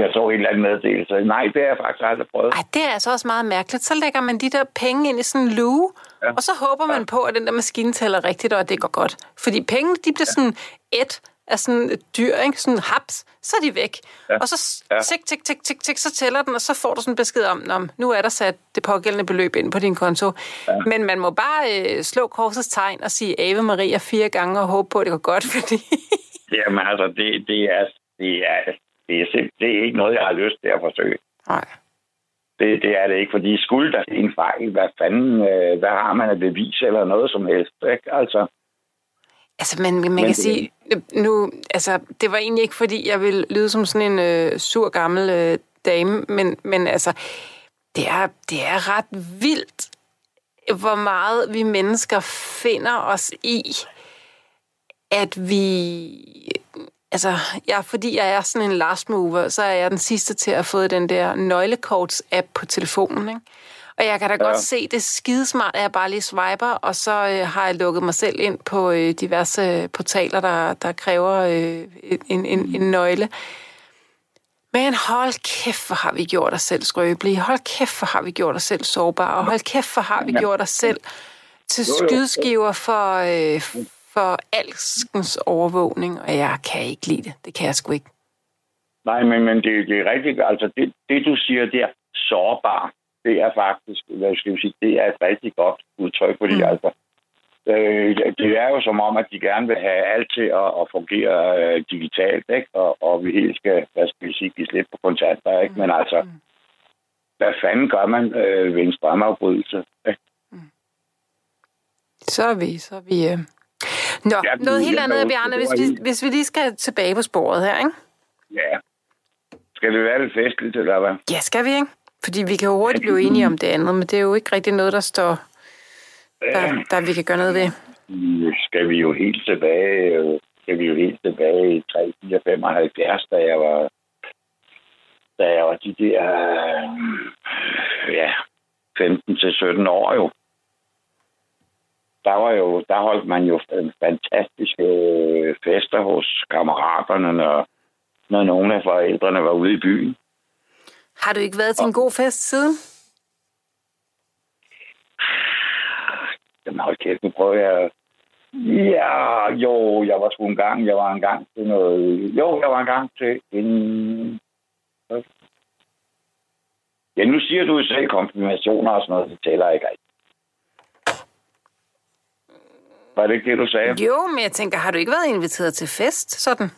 Jeg så en eller anden meddelelse. Nej, det har jeg faktisk aldrig prøvet. Ej, det er altså også meget mærkeligt. Så lægger man de der penge ind i sådan en luge, ja. og så håber man på, at den der maskine tæller rigtigt, og at det går godt. Fordi penge, de bliver sådan et af sådan et dyr, ikke? Sådan haps, så er de væk. Ja. Og så tik, tik, tik, tik, tik, så tæller den, og så får du sådan en besked om, om nu er der sat det pågældende beløb ind på din konto. Ja. Men man må bare øh, slå korsets tegn og sige Ave Maria fire gange og håbe på, at det går godt, fordi... Jamen altså, det, det, er, det, er, det, er det er ikke noget, jeg har lyst til at forsøge. Nej. Det, det er det ikke, fordi skulle der en fejl, hvad fanden, øh, hvad har man at bevise eller noget som helst, ikke? Altså, Altså, man, man kan sige, nu, altså, det var egentlig ikke, fordi jeg ville lyde som sådan en øh, sur gammel øh, dame, men, men altså, det er, det er ret vildt, hvor meget vi mennesker finder os i, at vi... Altså, ja, fordi jeg er sådan en last mover, så er jeg den sidste til at fået den der nøglekorts-app på telefonen, ikke? Og jeg kan da ja. godt se, det er skidesmart, at jeg bare lige swiper, og så øh, har jeg lukket mig selv ind på øh, diverse portaler, der, der kræver øh, en, en, en nøgle. Men hold kæft, hvor har vi gjort os selv skrøbelige. Hold kæft, hvor har vi gjort os selv sårbare. Og hold kæft, hvor har vi gjort os selv til skydskiver for, øh, for alskens overvågning. Og jeg kan ikke lide det. Det kan jeg sgu ikke. Nej, men, men det, det er rigtigt. Altså, det, det du siger der, sårbar det er faktisk, hvad skal vi sige, det er et rigtig godt udtryk, fordi mm. altså, øh, det er jo som om, at de gerne vil have alt til at, at fungere øh, digitalt, ikke? Og, og vi helt skal, hvad skal vi sige, give slip på kontanter, ikke? Mm. Men altså, mm. hvad fanden gør man øh, ved en strømafbrydelse? Ikke? Mm. Så er vi, så er vi... Øh... Nå, ja, noget helt andet, Bjarne, hvis vi, hvis vi lige skal tilbage på sporet her, ikke? Ja. Skal det være lidt festligt, eller hvad? Ja, skal vi, ikke? Fordi vi kan hurtigt blive enige om det andet, men det er jo ikke rigtig noget, der står, der, der vi kan gøre noget ved. Skal vi jo helt tilbage, skal vi jo helt tilbage i 3, 4, 75, da jeg var, da jeg var de der, ja, 15 til 17 år jo. Der var jo, der holdt man jo fantastiske fester hos kammeraterne, når, når nogle af forældrene var ude i byen. Har du ikke været til en god fest siden? Jamen hold kæft, nu prøver jeg... Ja, jo, jeg var sgu en gang, jeg var en gang til noget... Jo, jeg var en gang til en... Ja, nu siger du selv konfirmationer og sådan noget, det tæller ikke rigtigt. Var det ikke det, du sagde? Jo, men jeg tænker, har du ikke været inviteret til fest, sådan?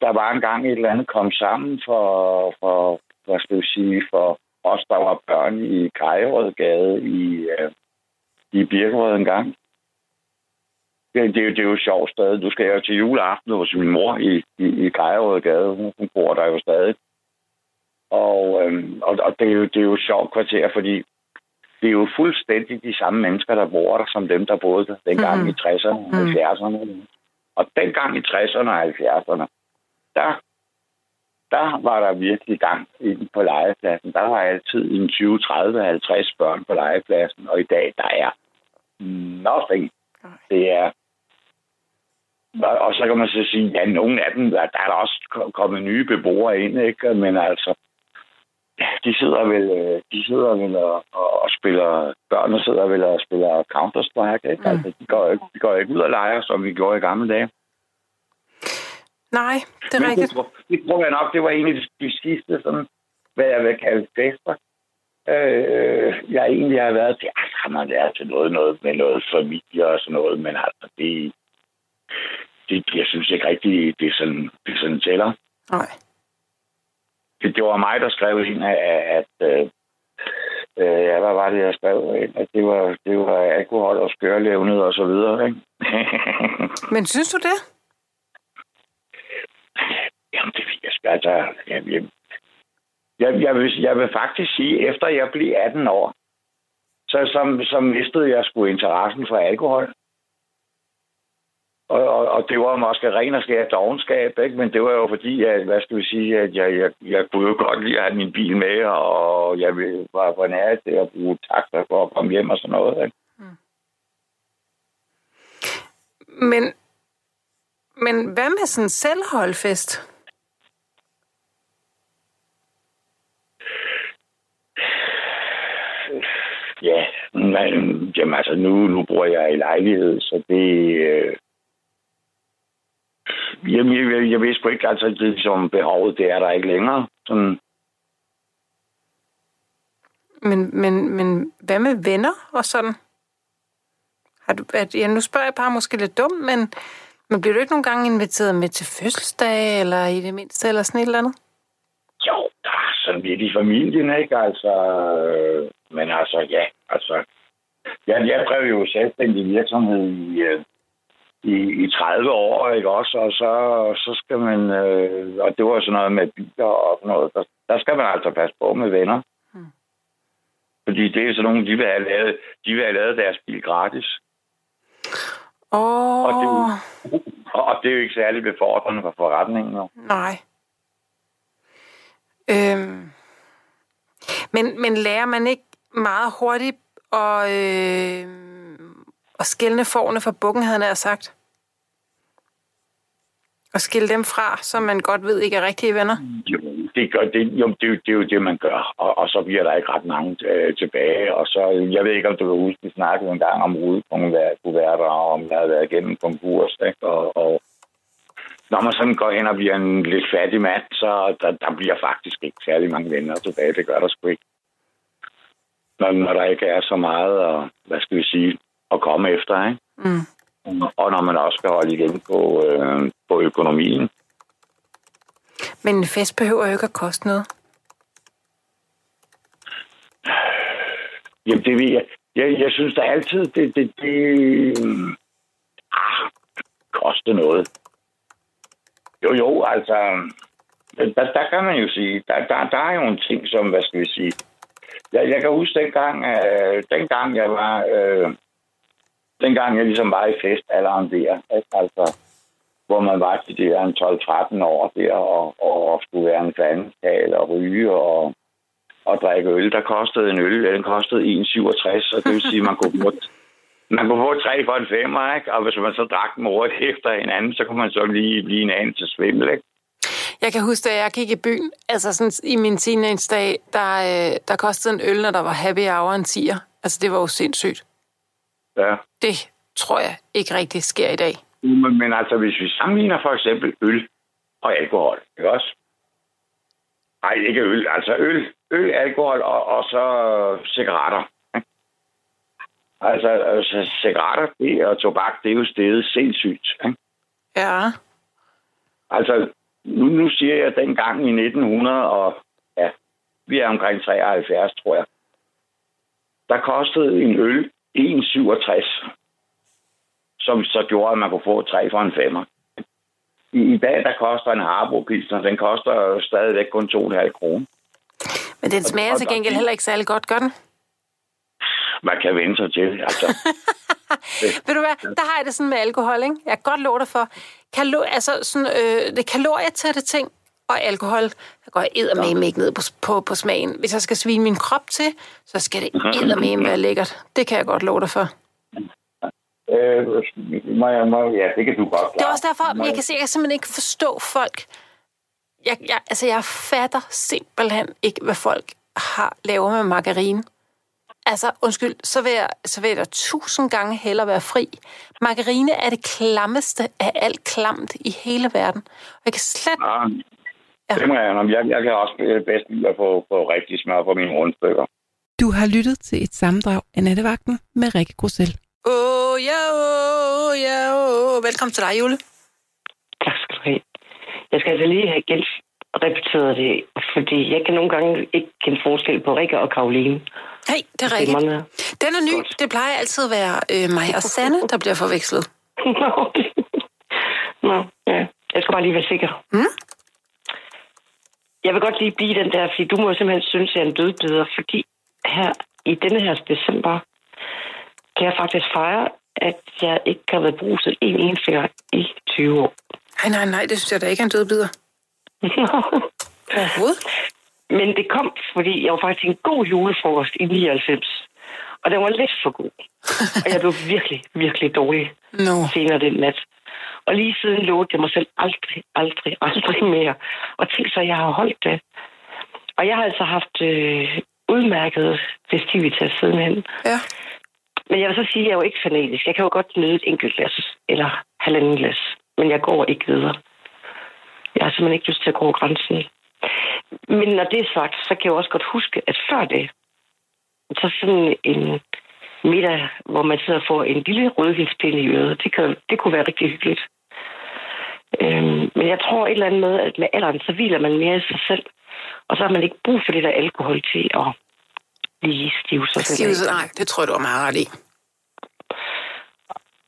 Der var engang et eller andet kom sammen for, for hvad skal vi sige, for os, der var børn i Kajrødgade i, uh, i Birkerød en gang. Det, det, det er jo et sjovt sted. Du skal jo til juleaften hos min mor i, i, i Kajrødgade. Hun, hun bor der jo stadig. Og, øhm, og, og det, er jo, det er jo et sjovt kvarter, fordi det er jo fuldstændig de samme mennesker, der bor der, som dem, der boede der dengang mm. i 60'erne og mm. 70'erne. Og dengang i 60'erne og 70'erne, der, der var der virkelig gang ind på legepladsen. Der var altid en 20, 30, 50 børn på legepladsen, og i dag der er nothing. Det er og så kan man så sige, ja, nogle af dem, der, der er der også kommet nye beboere ind, ikke? Men altså, de sidder vel, øh, de sidder vel og, og, og spiller, børnene sidder vel og spiller Counter-Strike, ikke? Mm. Altså, de går, ikke, de går ikke ud og leger, som vi gjorde i gamle dage. Nej, det er Men rigtigt. Det, det tror jeg nok, det var en af de sidste, sådan, hvad jeg vil kalde fester. Øh, jeg egentlig har været til, altså har man været til noget, noget med noget familie og sådan noget, men altså det, det jeg synes ikke rigtigt, det er sådan, det er sådan tæller. Nej. Det, det var mig, der skrev ind, at, at øh, øh, ja, hvad var det, jeg skrev? At det var, det var alkohol og skørlevnet og så videre, ikke? Men synes du det? Jamen, det ved jeg sgu. Altså, jeg, jeg, jeg, jeg, vil, jeg vil faktisk sige, efter jeg blev 18 år, så, så, så mistede jeg sgu interessen for alkohol. Og, og, og det var måske ren og skær dogenskab, ikke? men det var jo fordi, at, hvad skal vi sige, at jeg, jeg, jeg kunne jo godt lide at have min bil med, og jeg var på nær til at bruge takter for at komme hjem og sådan noget. Ikke? Mm. Men, men hvad med sådan en selvholdfest? Men, jamen altså, nu, nu bor jeg i lejlighed, så det... Øh, jamen, jeg, jeg, jeg ved sgu ikke, altså, det, som behovet, det er der ikke længere. Sådan, Men, men, men hvad med venner og sådan? Har du, at, ja, nu spørger jeg bare måske lidt dumt, men, men bliver du ikke nogle gange inviteret med til fødselsdag, eller i det mindste, eller sådan et eller andet? jo, der er sådan lidt i familien, ikke? Altså, øh, men altså, ja, altså... Jeg, jeg drev jo selvstændig virksomhed i, øh, i, i 30 år, ikke også? Og så, så skal man... Øh, og det var sådan noget med biler og sådan noget. Der, der skal man altså passe på med venner. Hmm. Fordi det er sådan nogle, de vil have lavet, de vil have lavet deres bil gratis. Åh, Og det, oh, og, og det er jo ikke særlig befordrende for forretningen. Jo. nej. Øhm. Men, men lærer man ikke meget hurtigt at, øh, at skille forne fra bukken, havde han sagt? Og skille dem fra, som man godt ved ikke er rigtige venner? Jo, det, gør, det, jo, det, jo- det er jo det, man gør. Og, og så bliver der ikke ret mange øh, tilbage. Og så, jeg ved ikke, om du kan huske, vi snakkede en gang om rudekuverter, og om jeg havde været igennem konkurs. Ikke? Og når man sådan går hen og bliver en lidt fattig mand, så der, der bliver faktisk ikke særlig mange venner tilbage. Det gør der sgu ikke. Når, når der ikke er så meget, og, hvad skal vi sige, at komme efter, ikke? Mm. Og når man også skal holde igen på, øh, på økonomien. Men en fest behøver jo ikke at koste noget. Jamen, det ved jeg. Jeg, jeg synes da altid, det, det, det ah, koster noget. Jo, jo, altså, der, der kan man jo sige, der, der, der er jo en ting, som, hvad skal vi sige, jeg, jeg kan huske dengang, øh, dengang jeg var, øh, dengang jeg ligesom var i festalderen der, ikke? altså, hvor man var til det der 12-13 år der, og, og skulle være en fandestal og ryge og, og drikke øl. Der kostede en øl, den kostede 1,67, og det vil sige, man kunne få, man kunne få tre for en femmer, ikke? Og hvis man så drak dem hurtigt efter hinanden, så kunne man så lige blive en anden til svimmel, ikke? Jeg kan huske, da jeg gik i byen, altså sådan i min teenage-dag, der, øh, der kostede en øl, når der var happy hour en tier. Altså, det var jo sindssygt. Ja. Det tror jeg ikke rigtig sker i dag. Men, men altså, hvis vi sammenligner for eksempel øl og alkohol, ikke også? Nej, ikke øl, altså øl, øl, alkohol og, og så cigaretter. Altså, altså cigaretter det, og tobak, det er jo stedet sindssygt. Ikke? Ja. Altså, nu, nu siger jeg dengang i 1900, og ja, vi er omkring 73, tror jeg. Der kostede en øl 1,67, som så gjorde, at man kunne få tre for en femmer. I, i dag, der koster en Harbo den koster jo stadigvæk kun 2,5 kroner. Men den smager til gengæld heller ikke særlig godt, gør den? Man kan vende sig til, altså. Ved du hvad, der har jeg det sådan med alkohol, ikke? Jeg kan godt love dig for. Kalo, altså sådan, øh, det kalorietætte ting og alkohol, der går eddermame ikke ned på, på, på smagen. Hvis jeg skal svine min krop til, så skal det eddermame være lækkert. Det kan jeg godt love dig for. Øh, må jeg, må, ja, det kan du godt Det er også derfor, jeg kan, se, jeg kan simpelthen ikke forstå folk. Jeg, jeg, altså, jeg fatter simpelthen ikke, hvad folk har laver med margarine. Altså, undskyld, så vil, jeg, så vil jeg da tusind gange hellere være fri. Margarine er det klammeste af alt klamt i hele verden. Og jeg kan slet... Ja, Ja. det må jeg, jeg, jeg kan også bedst lide at få, få rigtig smør på mine rundstykker. Du har lyttet til et sammendrag af Nattevagten med Rikke Grussel. Åh, oh, ja, åh, oh, ja, åh. Oh. Velkommen til dig, Jule. Tak skal du have. Jeg skal altså lige have genrepeteret det, fordi jeg kan nogle gange ikke kende forskel på Rikke og Karoline. Hey, det er rigtigt. Den er ny. Godt. Det plejer altid at være øh, mig og Sanne, der bliver forvekslet. Nå, okay. Nå, ja. Jeg skal bare lige være sikker. Mm? Jeg vil godt lige blive den der, fordi du må simpelthen synes, at jeg er en dødbeder, fordi her i denne her december kan jeg faktisk fejre, at jeg ikke har været bruset en eneste gang i 20 år. Nej, nej, nej, det synes jeg da ikke er en død bider. Overhovedet. Men det kom, fordi jeg var faktisk en god julefrokost i 99. Og den var lidt for god. Og jeg blev virkelig, virkelig dårlig Nå. senere den nat. Og lige siden lovede jeg mig selv aldrig, aldrig, aldrig mere. Og tænk så, jeg har holdt det. Og jeg har altså haft øh, udmærket festivitas sidenhen. Ja. Men jeg vil så sige, at jeg er jo ikke fanatisk. Jeg kan jo godt nyde et enkelt glas, eller halvanden glas, men jeg går ikke videre. Jeg har simpelthen ikke lyst til at gå grænsen. Men når det er sagt, så kan jeg også godt huske, at før det, så sådan en middag, hvor man sidder og får en lille rødvinspinde i øret, det, kan, det kunne være rigtig hyggeligt. Øhm, men jeg tror et eller andet med, at med alderen, så hviler man mere i sig selv. Og så har man ikke brug for det der alkohol til at blive stiv. Så Stivelse, nej, det tror jeg, du er meget ret i.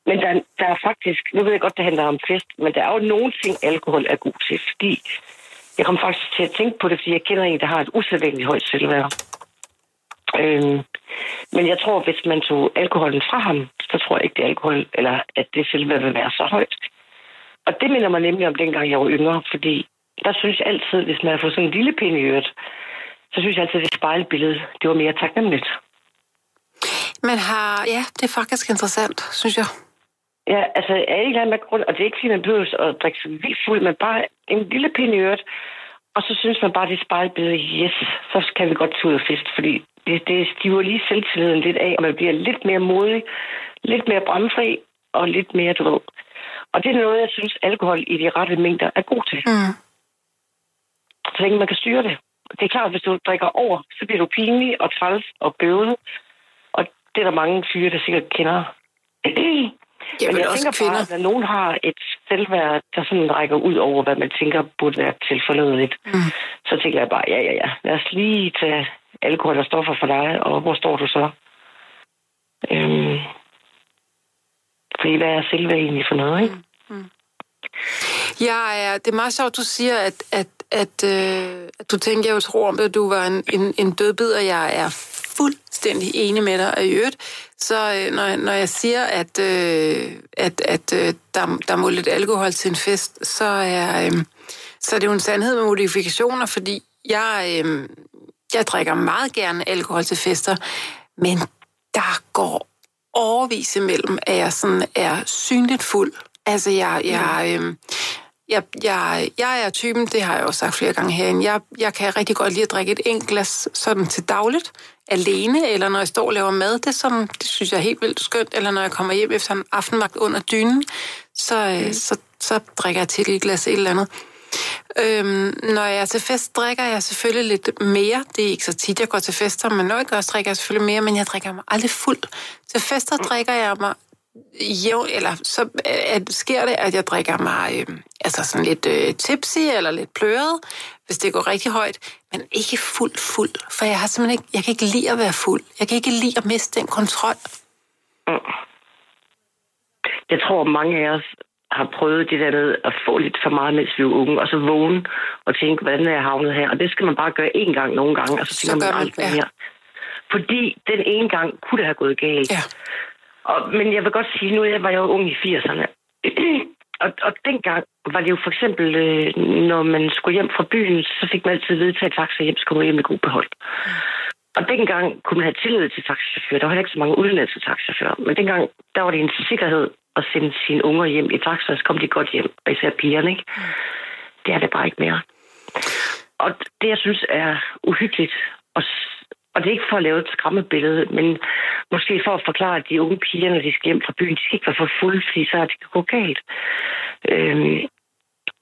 Men der, der er faktisk, nu ved jeg godt, det handler om fest, men der er jo nogle ting, alkohol er god til, fordi jeg kom faktisk til at tænke på det, fordi jeg kender en, der har et usædvanligt højt selvværd. Øhm, men jeg tror, hvis man tog alkoholen fra ham, så tror jeg ikke, det er alkohol, eller at det selvværd vil være så højt. Og det minder mig nemlig om dengang, jeg var yngre, fordi der synes jeg altid, hvis man har fået sådan en lille pind i øret, så synes jeg altid, at det spejlbillede, det var mere taknemmeligt. Men har, ja, det er faktisk interessant, synes jeg. Ja, altså af en eller anden grund, og det er ikke fordi, man behøver at drikke sig vildt fuld, men bare en lille pind i øret, og så synes man bare, det spejlbillede, yes, så kan vi godt tage ud og fest, fordi det, det stiver lige selvtilliden lidt af, og man bliver lidt mere modig, lidt mere brændfri, og lidt mere, ved. Og det er noget, jeg synes, alkohol i de rette mængder er god til. Mm. Så længe man kan styre det. Det er klart, at hvis du drikker over, så bliver du pinlig og træls og bøvet. Og det er der mange fyre, der sikkert kender. Jeg Men jeg også tænker kvinder. bare, at når nogen har et selvværd, der sådan rækker ud over, hvad man tænker burde være tilforladeligt, Mm. så tænker jeg bare, ja, ja, ja, lad os lige tage alkohol og stoffer for dig, og hvor står du så? Øhm, fordi hvad er selvværd egentlig for noget, ikke? Jeg er, det er meget sjovt, du siger, at, at, at, øh, at du tænker, jeg jo tror om, at du var en, en, en dødbid, og jeg er fuldstændig enig med dig. Og i øvrigt, så øh, når, når jeg siger, at, øh, at, at øh, der, der må lidt alkohol til en fest, så er, øh, så er det jo en sandhed med modifikationer, fordi jeg, øh, jeg drikker meget gerne alkohol til fester, men der går overvis imellem, at jeg sådan er synligt fuld. Altså, jeg, jeg, øh, jeg, jeg, jeg er typen, det har jeg også sagt flere gange herinde, jeg, jeg kan rigtig godt lide at drikke et enkelt glas sådan til dagligt, alene, eller når jeg står og laver mad, det, sådan, det synes jeg er helt vildt skønt, eller når jeg kommer hjem efter en aftenvagt under dynen, så, mm. så, så drikker jeg til et glas et eller andet. Øhm, når jeg er til fest, drikker jeg selvfølgelig lidt mere. Det er ikke så tit, jeg går til fester, men når jeg gør, så drikker jeg selvfølgelig mere, men jeg drikker mig aldrig fuld. Til fester drikker jeg mig jo, eller så at, sker det, at jeg drikker mig øh, altså sådan lidt øh, tipsy eller lidt pløret, hvis det går rigtig højt, men ikke fuldt fuld, for jeg har simpelthen ikke, jeg kan ikke lide at være fuld. Jeg kan ikke lide at miste den kontrol. Jeg tror, mange af os har prøvet det der med at få lidt for meget, mens vi var unge, og så vågne og tænke, hvordan er jeg havnet her? Og det skal man bare gøre én gang nogle gange, og så Så tænker man man, aldrig ja. mere. Fordi den ene gang kunne det have gået galt. Ja. Og, men jeg vil godt sige, nu jeg var jeg jo ung i 80'erne. og, og dengang var det jo for eksempel, øh, når man skulle hjem fra byen, så fik man altid at taxa hjem, så hjem, man hjem med god behold. Og dengang kunne man have tillid til taxachauffører. Der var heller ikke så mange udenlandske taxachauffører. Men dengang, der var det en sikkerhed at sende sine unger hjem i taxa, så kom de godt hjem. Og især pigerne, ikke? Det er det bare ikke mere. Og det, jeg synes er uhyggeligt, og, og det er ikke for at lave et skræmmebillede, men måske for at forklare, at de unge piger, når de skal hjem fra byen, de skal ikke være for fulde, fordi så er det kan gå galt. Øhm,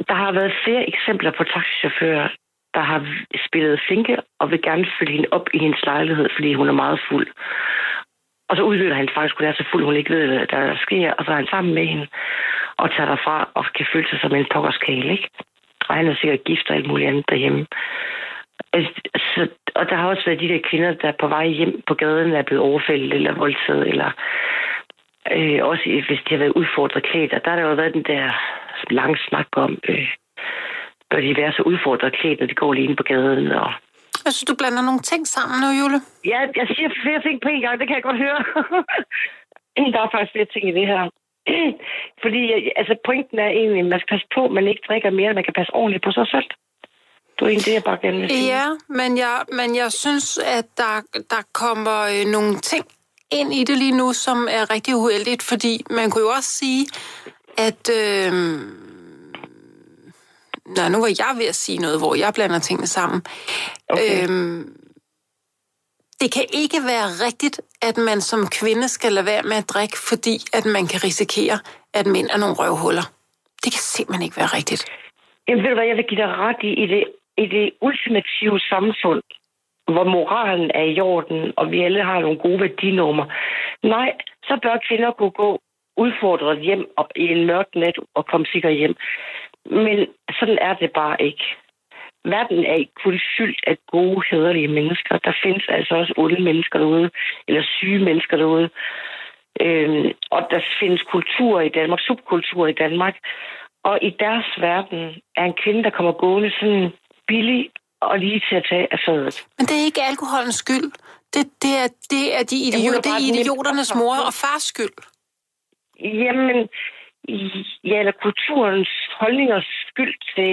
der har været flere eksempler på taxichauffører, der har spillet finke og vil gerne følge hende op i hendes lejlighed, fordi hun er meget fuld. Og så udnytter han faktisk, at hun er så fuld, hun ikke ved, hvad der sker, og så er han sammen med hende og tager derfra og kan føle sig som en pokkerskale, ikke? Og han er sikkert gift og alt muligt andet derhjemme. Altså, og der har også været de der kvinder, der er på vej hjem på gaden er blevet overfældet eller voldtaget, eller øh, også hvis de har været udfordret klædt. Og der har der jo været den der lange snak om, øh, bør de være så udfordret klædt, når de går alene på gaden. Og... Jeg synes, du blander nogle ting sammen nu, Jule. Ja, jeg siger flere ting på en gang, det kan jeg godt høre. der er faktisk flere ting i det her. Fordi altså, pointen er egentlig, at man skal passe på, at man ikke drikker mere, man kan passe ordentligt på sig selv. Det er egentlig det, jeg bare gerne vil sige. Ja, men jeg, men jeg synes, at der, der kommer øh, nogle ting ind i det lige nu, som er rigtig uheldigt, fordi man kunne jo også sige, at... Øh, nej, nu var jeg ved at sige noget, hvor jeg blander tingene sammen. Okay. Øhm, det kan ikke være rigtigt, at man som kvinde skal lade være med at drikke, fordi at man kan risikere, at mænd er nogle røvhuller. Det kan simpelthen ikke være rigtigt. Jamen ved du hvad, jeg vil give dig ret i, i det, i det ultimative samfund, hvor moralen er i orden, og vi alle har nogle gode værdinormer. Nej, så bør kvinder kunne gå udfordret hjem op i en mørk nat og komme sikkert hjem. Men sådan er det bare ikke. Verden er ikke kun fyldt af gode, hederlige mennesker. Der findes altså også onde mennesker derude, eller syge mennesker derude. Øhm, og der findes kultur i Danmark, subkultur i Danmark. Og i deres verden er en kvinde, der kommer gående sådan billig og lige til at tage af fadet. Men det er ikke alkoholens skyld. Det, det, er, det er de Jamen, idiot, hun er det er idioternes mor og fars skyld. Jamen, ja, eller kulturens holdningers skyld til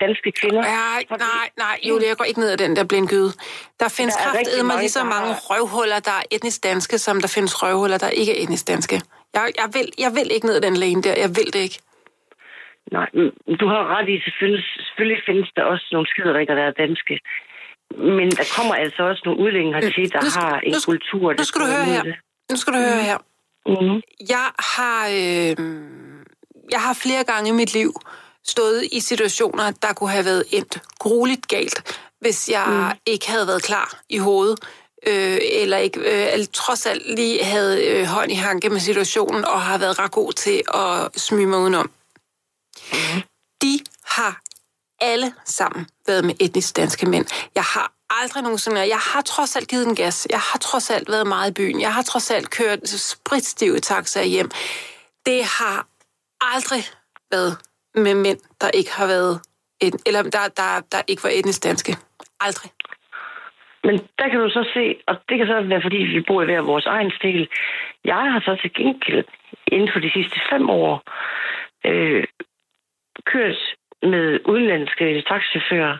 danske kvinder. Ja, Fordi- nej, nej, Julie, jeg går ikke ned ad den der blindgyde. Der findes mange, lige så mange røvhuller, der er etnisk danske, som der findes røvhuller, der ikke er etnisk danske. Jeg, jeg, vil, jeg vil ikke ned ad den lane der. Jeg vil det ikke. Nej, du har ret i, selvfølgelig, selvfølgelig findes der også nogle skiderikker, der er danske. Men der kommer altså også nogle udlændinge hertil, der Nu skal- har en nu kultur, der Nu skal du høre her. det. Nu skal du høre her. Mhm. Jeg har, øh, jeg har flere gange i mit liv stået i situationer, der kunne have været endt grueligt galt, hvis jeg mm. ikke havde været klar i hovedet, øh, eller ikke øh, eller trods alt lige havde øh, hånd i hanke med situationen, og har været ret god til at smyge mig udenom. Mm. De har alle sammen været med etnisk danske mænd. Jeg har aldrig nogensinde... Jeg har trods alt givet en gas. Jeg har trods alt været meget i byen. Jeg har trods alt kørt spritstive taxaer hjem. Det har aldrig været med mænd, der ikke har været... Et, eller der, der, der ikke var etnisk danske. Aldrig. Men der kan du så se, og det kan så være, fordi vi bor i hver vores egen stil. Jeg har så til gengæld inden for de sidste fem år øh, kørt med udenlandske taxichauffører,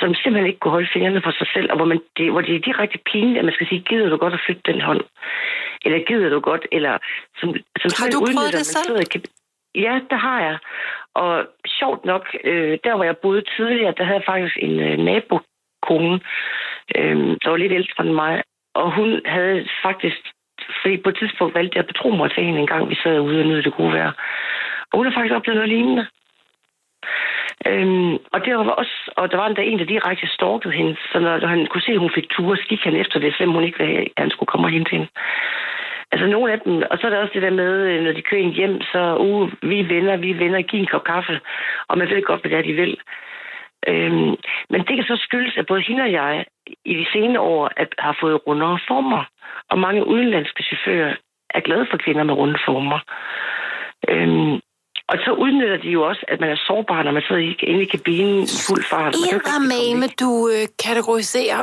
som simpelthen ikke kunne holde fingrene for sig selv, og hvor, man, det, hvor det er direkte pinligt, at man skal sige, gider du godt at flytte den hånd? Eller gider du godt? Eller, som, som Har du prøvet det selv? sidder kab- Ja, det har jeg. Og sjovt nok, øh, der hvor jeg boede tidligere, der havde jeg faktisk en øh, nabokone, øh, der var lidt ældre end mig, og hun havde faktisk, fordi på et tidspunkt valgte jeg at betro mig til hende en gang, vi sad ude og nød det gode vejr. Og hun har faktisk oplevet noget lignende. Øhm, og det var også, og der var endda en, der direkte stalkede hende, så når han kunne se, at hun fik ture, så gik han efter det, selvom hun ikke ville, have, at han skulle komme og hente hende. Altså nogle af dem, og så er der også det der med, øh, når de kører hjem, så uh, vi venner, vi venner, giv en kop kaffe, og man ved godt, hvad det er, de vil. Øhm, men det kan så skyldes, at både hende og jeg i de senere år at, har fået rundere former, og mange udenlandske chauffører er glade for kvinder med runde former. Øhm, og så udnytter de jo også, at man er sårbar, når man sidder i- inde i kabinen i fuld fart. Eddermame, du øh, kategoriserer...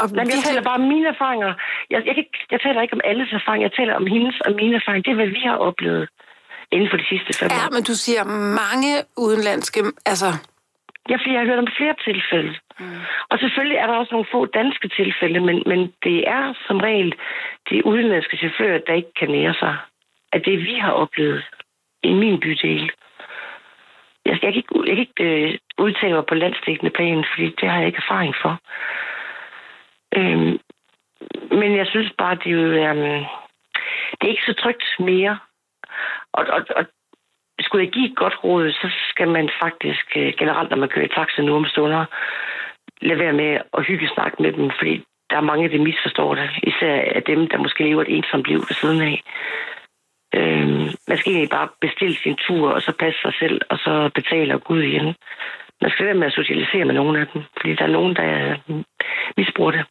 Og Nej, men jeg taler bare om mine erfaringer. Jeg, jeg, kan, jeg taler ikke om alles erfaringer. Jeg taler om hendes og mine erfaringer. Det er, hvad vi har oplevet inden for de sidste fem Ja, år. men du siger mange udenlandske... Altså, Ja, fordi jeg har hørt om flere tilfælde. Mm. Og selvfølgelig er der også nogle få danske tilfælde, men, men det er som regel de udenlandske chauffører, der ikke kan nære sig. At det vi har oplevet i min bydel. Jeg, jeg kan ikke, jeg kan ikke øh, udtale mig på landstækkende plan, fordi det har jeg ikke erfaring for. Øhm, men jeg synes bare, det er jo... Øhm, det er ikke så trygt mere. Og, og, og skulle jeg give et godt råd, så skal man faktisk øh, generelt, når man kører i taxa nu om stunder, lade være med at hygge snakke med dem, fordi der er mange, der misforstår det. Især af dem, der måske lever et ensomt liv ved siden af. Øhm, man skal egentlig bare bestille sin tur, og så passe sig selv, og så betale og gå ud igen. Man skal være med at socialisere med nogle af dem, fordi der er nogen, der øh, misbruger det.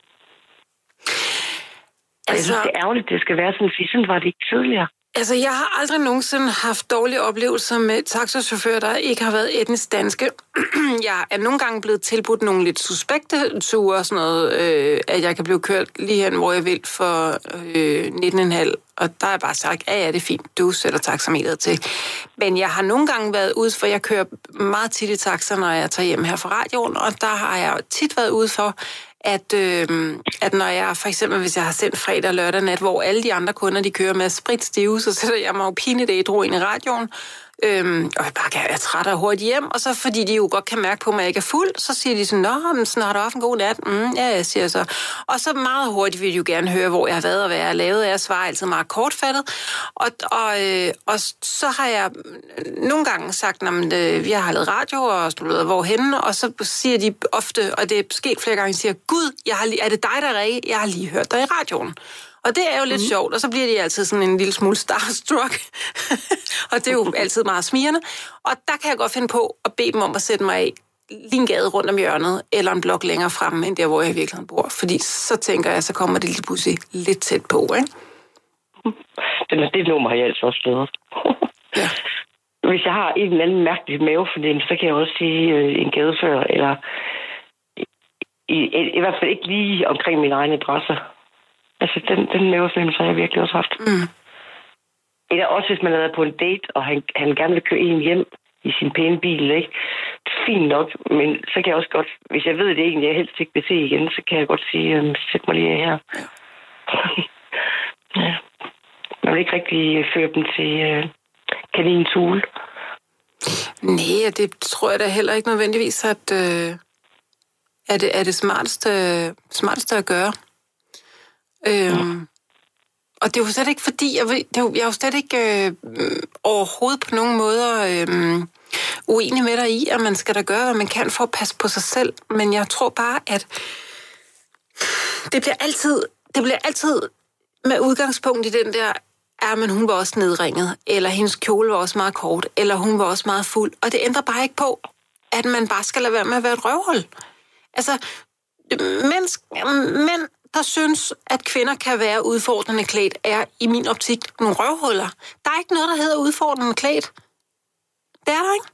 Og jeg synes, Altså- det er ærgerligt, det skal være sådan, fordi sådan var det ikke tidligere. Altså, jeg har aldrig nogensinde haft dårlige oplevelser med taxachauffører, der ikke har været etnisk danske. jeg er nogle gange blevet tilbudt nogle lidt suspekte ture, og sådan noget, øh, at jeg kan blive kørt lige hen, hvor jeg vil for øh, 19,5. Og der er bare sagt, ja, ja, det er fint, du sætter taxameteret til. Men jeg har nogle gange været ude for, jeg kører meget tit i taxa, når jeg tager hjem her fra radioen, og der har jeg tit været ude for, at, øh, at når jeg, for eksempel hvis jeg har sendt fredag og lørdag nat, hvor alle de andre kunder, de kører med spritstive, så sætter jeg mig jo pinligt ædru ind i radioen, Øhm, og jeg bare er træt og hurtigt hjem, og så fordi de jo godt kan mærke på mig, at jeg ikke er fuld, så siger de sådan, Nå, men sådan har du haft en god nat. Mm, ja, jeg siger så. Og så meget hurtigt vil de jo gerne høre, hvor jeg har været og hvad jeg har lavet. Jeg svarer altid meget kortfattet. Og, og, øh, og så har jeg nogle gange sagt, at øh, jeg har lavet radio, og hvor hvorhen, og så siger de ofte, og det er sket flere gange, siger, Gud, jeg har lige, er det dig, der er Jeg har lige hørt dig i radioen. Og det er jo lidt mm. sjovt, og så bliver de altid sådan en lille smule starstruck. og det er jo altid meget smirende. Og der kan jeg godt finde på at bede dem om at sætte mig af lige en gade rundt om hjørnet, eller en blok længere fremme, end der, hvor jeg virkelig bor. Fordi så tænker jeg, så kommer det lige pludselig lidt tæt på, ikke? Den, det nummer har jeg altså også lavet. ja. Hvis jeg har en eller anden mærkelig mavefornemmelse, så kan jeg også sige øh, en gadefør, eller i, i, i hvert fald ikke lige omkring min egen adresse. Altså, den, den mavefornemmelse har jeg virkelig også haft. Mm. Eller også, hvis man har været på en date, og han, han gerne vil køre en hjem i sin pæne bil, ikke? Fint nok, men så kan jeg også godt, hvis jeg ved, det egentlig jeg helst ikke vil se igen, så kan jeg godt sige, um, sæt mig lige her. Ja. ja. Man vil ikke rigtig føre dem til uh, kaninens hule. Nej, det tror jeg da heller ikke nødvendigvis, at øh, er, det, er det smarteste, smarteste at gøre. Øhm, og det er jo slet ikke fordi, jeg, det er jo, jeg er jo slet ikke øh, overhovedet på nogen måder øh, uenig med dig i, at man skal da gøre, hvad man kan for at passe på sig selv. Men jeg tror bare, at det bliver altid, det bliver altid med udgangspunkt i den der, ja, men hun var også nedringet, eller hendes kjole var også meget kort, eller hun var også meget fuld. Og det ændrer bare ikke på, at man bare skal lade være med at være et røvhul. Altså, mænd, mænd der synes, at kvinder kan være udfordrende klædt, er i min optik nogle røvhuller. Der er ikke noget, der hedder udfordrende klædt. Det er der ikke.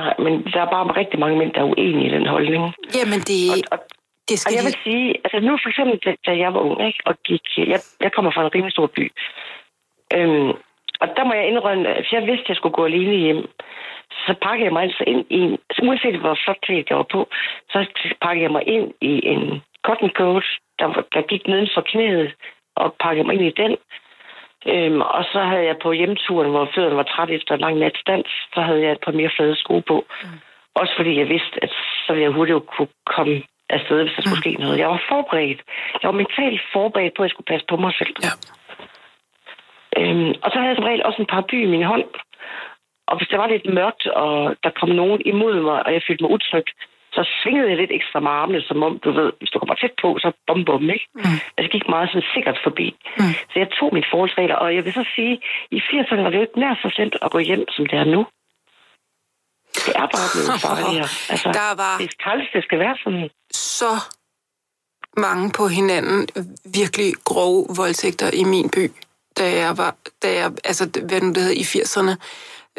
Nej, men der er bare rigtig mange mænd, der er uenige i den holdning. Jamen, det, og, og, det skal og jeg vil sige, altså nu for eksempel, da jeg var ung, ikke, og gik, jeg, jeg kommer fra en rimelig stor by, øhm, og der må jeg indrømme, at jeg vidste, at jeg skulle gå alene hjem så pakkede jeg mig altså ind i en, så uanset hvor flot klædt jeg var på, så pakkede jeg mig ind i en cotton coat, der, der gik neden for knæet, og pakkede mig ind i den. Øhm, og så havde jeg på hjemturen, hvor fødderne var træt efter en lang nats dans, så havde jeg et par mere flade sko på. Mm. Også fordi jeg vidste, at så ville jeg hurtigt kunne komme afsted, hvis der skulle mm. ske noget. Jeg var forberedt. Jeg var mentalt forberedt på, at jeg skulle passe på mig selv. Ja. Øhm, og så havde jeg som regel også en paraply i min hånd. Og hvis det var lidt mørkt, og der kom nogen imod mig, og jeg følte mig utryg, så svingede jeg lidt ekstra med armene, som om, du ved, hvis du kommer tæt på, så bom bom, ikke? Mm. Altså, det gik meget sådan sikkert forbi. Mm. Så jeg tog mit forholdsregler, og jeg vil så sige, i 80'erne var det jo ikke nær så slemt at gå hjem, som det er nu. Det er bare blevet farligere. Altså, der var det er det skal være sådan. Så mange på hinanden virkelig grove voldtægter i min by, da jeg var, da jeg, altså, hvad nu det hed, i 80'erne.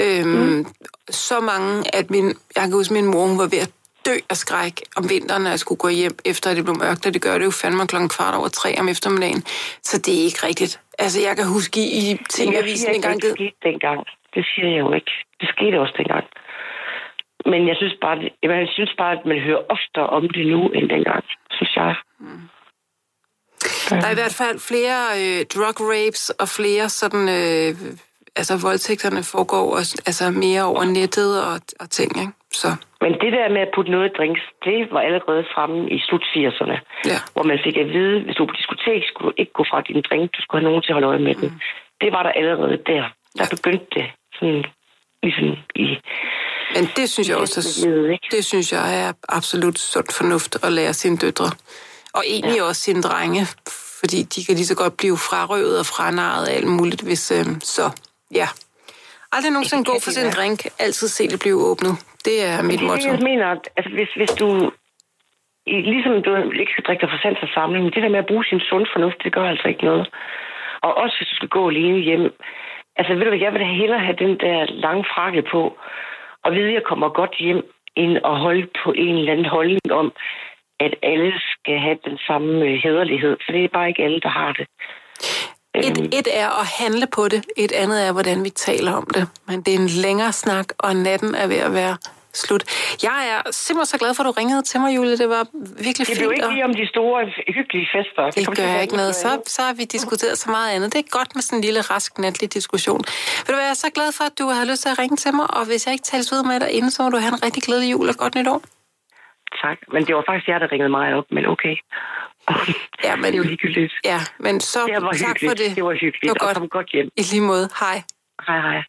Øhm, mm. Så mange, at min, jeg kan huske, at min mor hun var ved at dø af skræk om vinteren, når jeg skulle gå hjem, efter at det blev mørkt, og det gør det jo fandme klokken kvart over tre om eftermiddagen. Så det er ikke rigtigt. Altså, jeg kan huske i, i ting-avisen engang... Det skete dengang. Det siger jeg jo ikke. Det skete også dengang. Men jeg synes bare, jeg synes bare at man hører oftere om det nu, end dengang, synes jeg. Mm. Der er i hvert fald flere øh, drug rapes og flere sådan øh, altså voldtægterne foregår også, altså mere over nettet og, og ting, ikke? Så. Men det der med at putte noget i drinks, det var allerede fremme i slut 80'erne, ja. hvor man fik at vide, hvis du på diskotek skulle ikke gå fra din drink, du skulle have nogen til at holde øje med mm. den. Det var der allerede der. Der ja. begyndte det sådan ligesom i... Men det synes jeg også, det, det synes jeg er absolut sund fornuft at lære sine døtre. Og egentlig ja. også sine drenge, fordi de kan lige så godt blive frarøvet og franarret af alt muligt, hvis øh, så Ja. Aldrig nogensinde gå for sin drink. Altid se det blive åbnet. Det er mit motto. Jeg mener, at altså, hvis, hvis du ligesom du ikke skal drikke dig for sans og samling, men det der med at bruge sin sund fornuft, det gør altså ikke noget. Og også hvis du skal gå alene hjem. Altså ved du hvad, jeg vil hellere have den der lange frakke på, og vide, at jeg kommer godt hjem, end at holde på en eller anden holdning om, at alle skal have den samme øh, hederlighed. For det er bare ikke alle, der har det. Et, et er at handle på det, et andet er, hvordan vi taler om det. Men det er en længere snak, og natten er ved at være slut. Jeg er simpelthen så glad for, at du ringede til mig, Julie. Det var virkelig Det fint. blev ikke og lige om de store, hyggelige fester. det til gør ikke noget. Så, så har vi diskuteret så meget andet. Det er godt med sådan en lille rask natlig diskussion. Vil du være jeg er så glad for, at du har lyst til at ringe til mig, og hvis jeg ikke tales ud med dig inden, så må du have en rigtig glædelig jul og godt nytår. Tak. Men det var faktisk jer, der ringede mig op, men okay. Ja, men, Det er jo ligegyldigt. ja, men så Det var tak hyggeligt. for det. Det var hyggeligt. Det var Og godt. kom godt hjem. I lige måde. Hej. Hej, hej.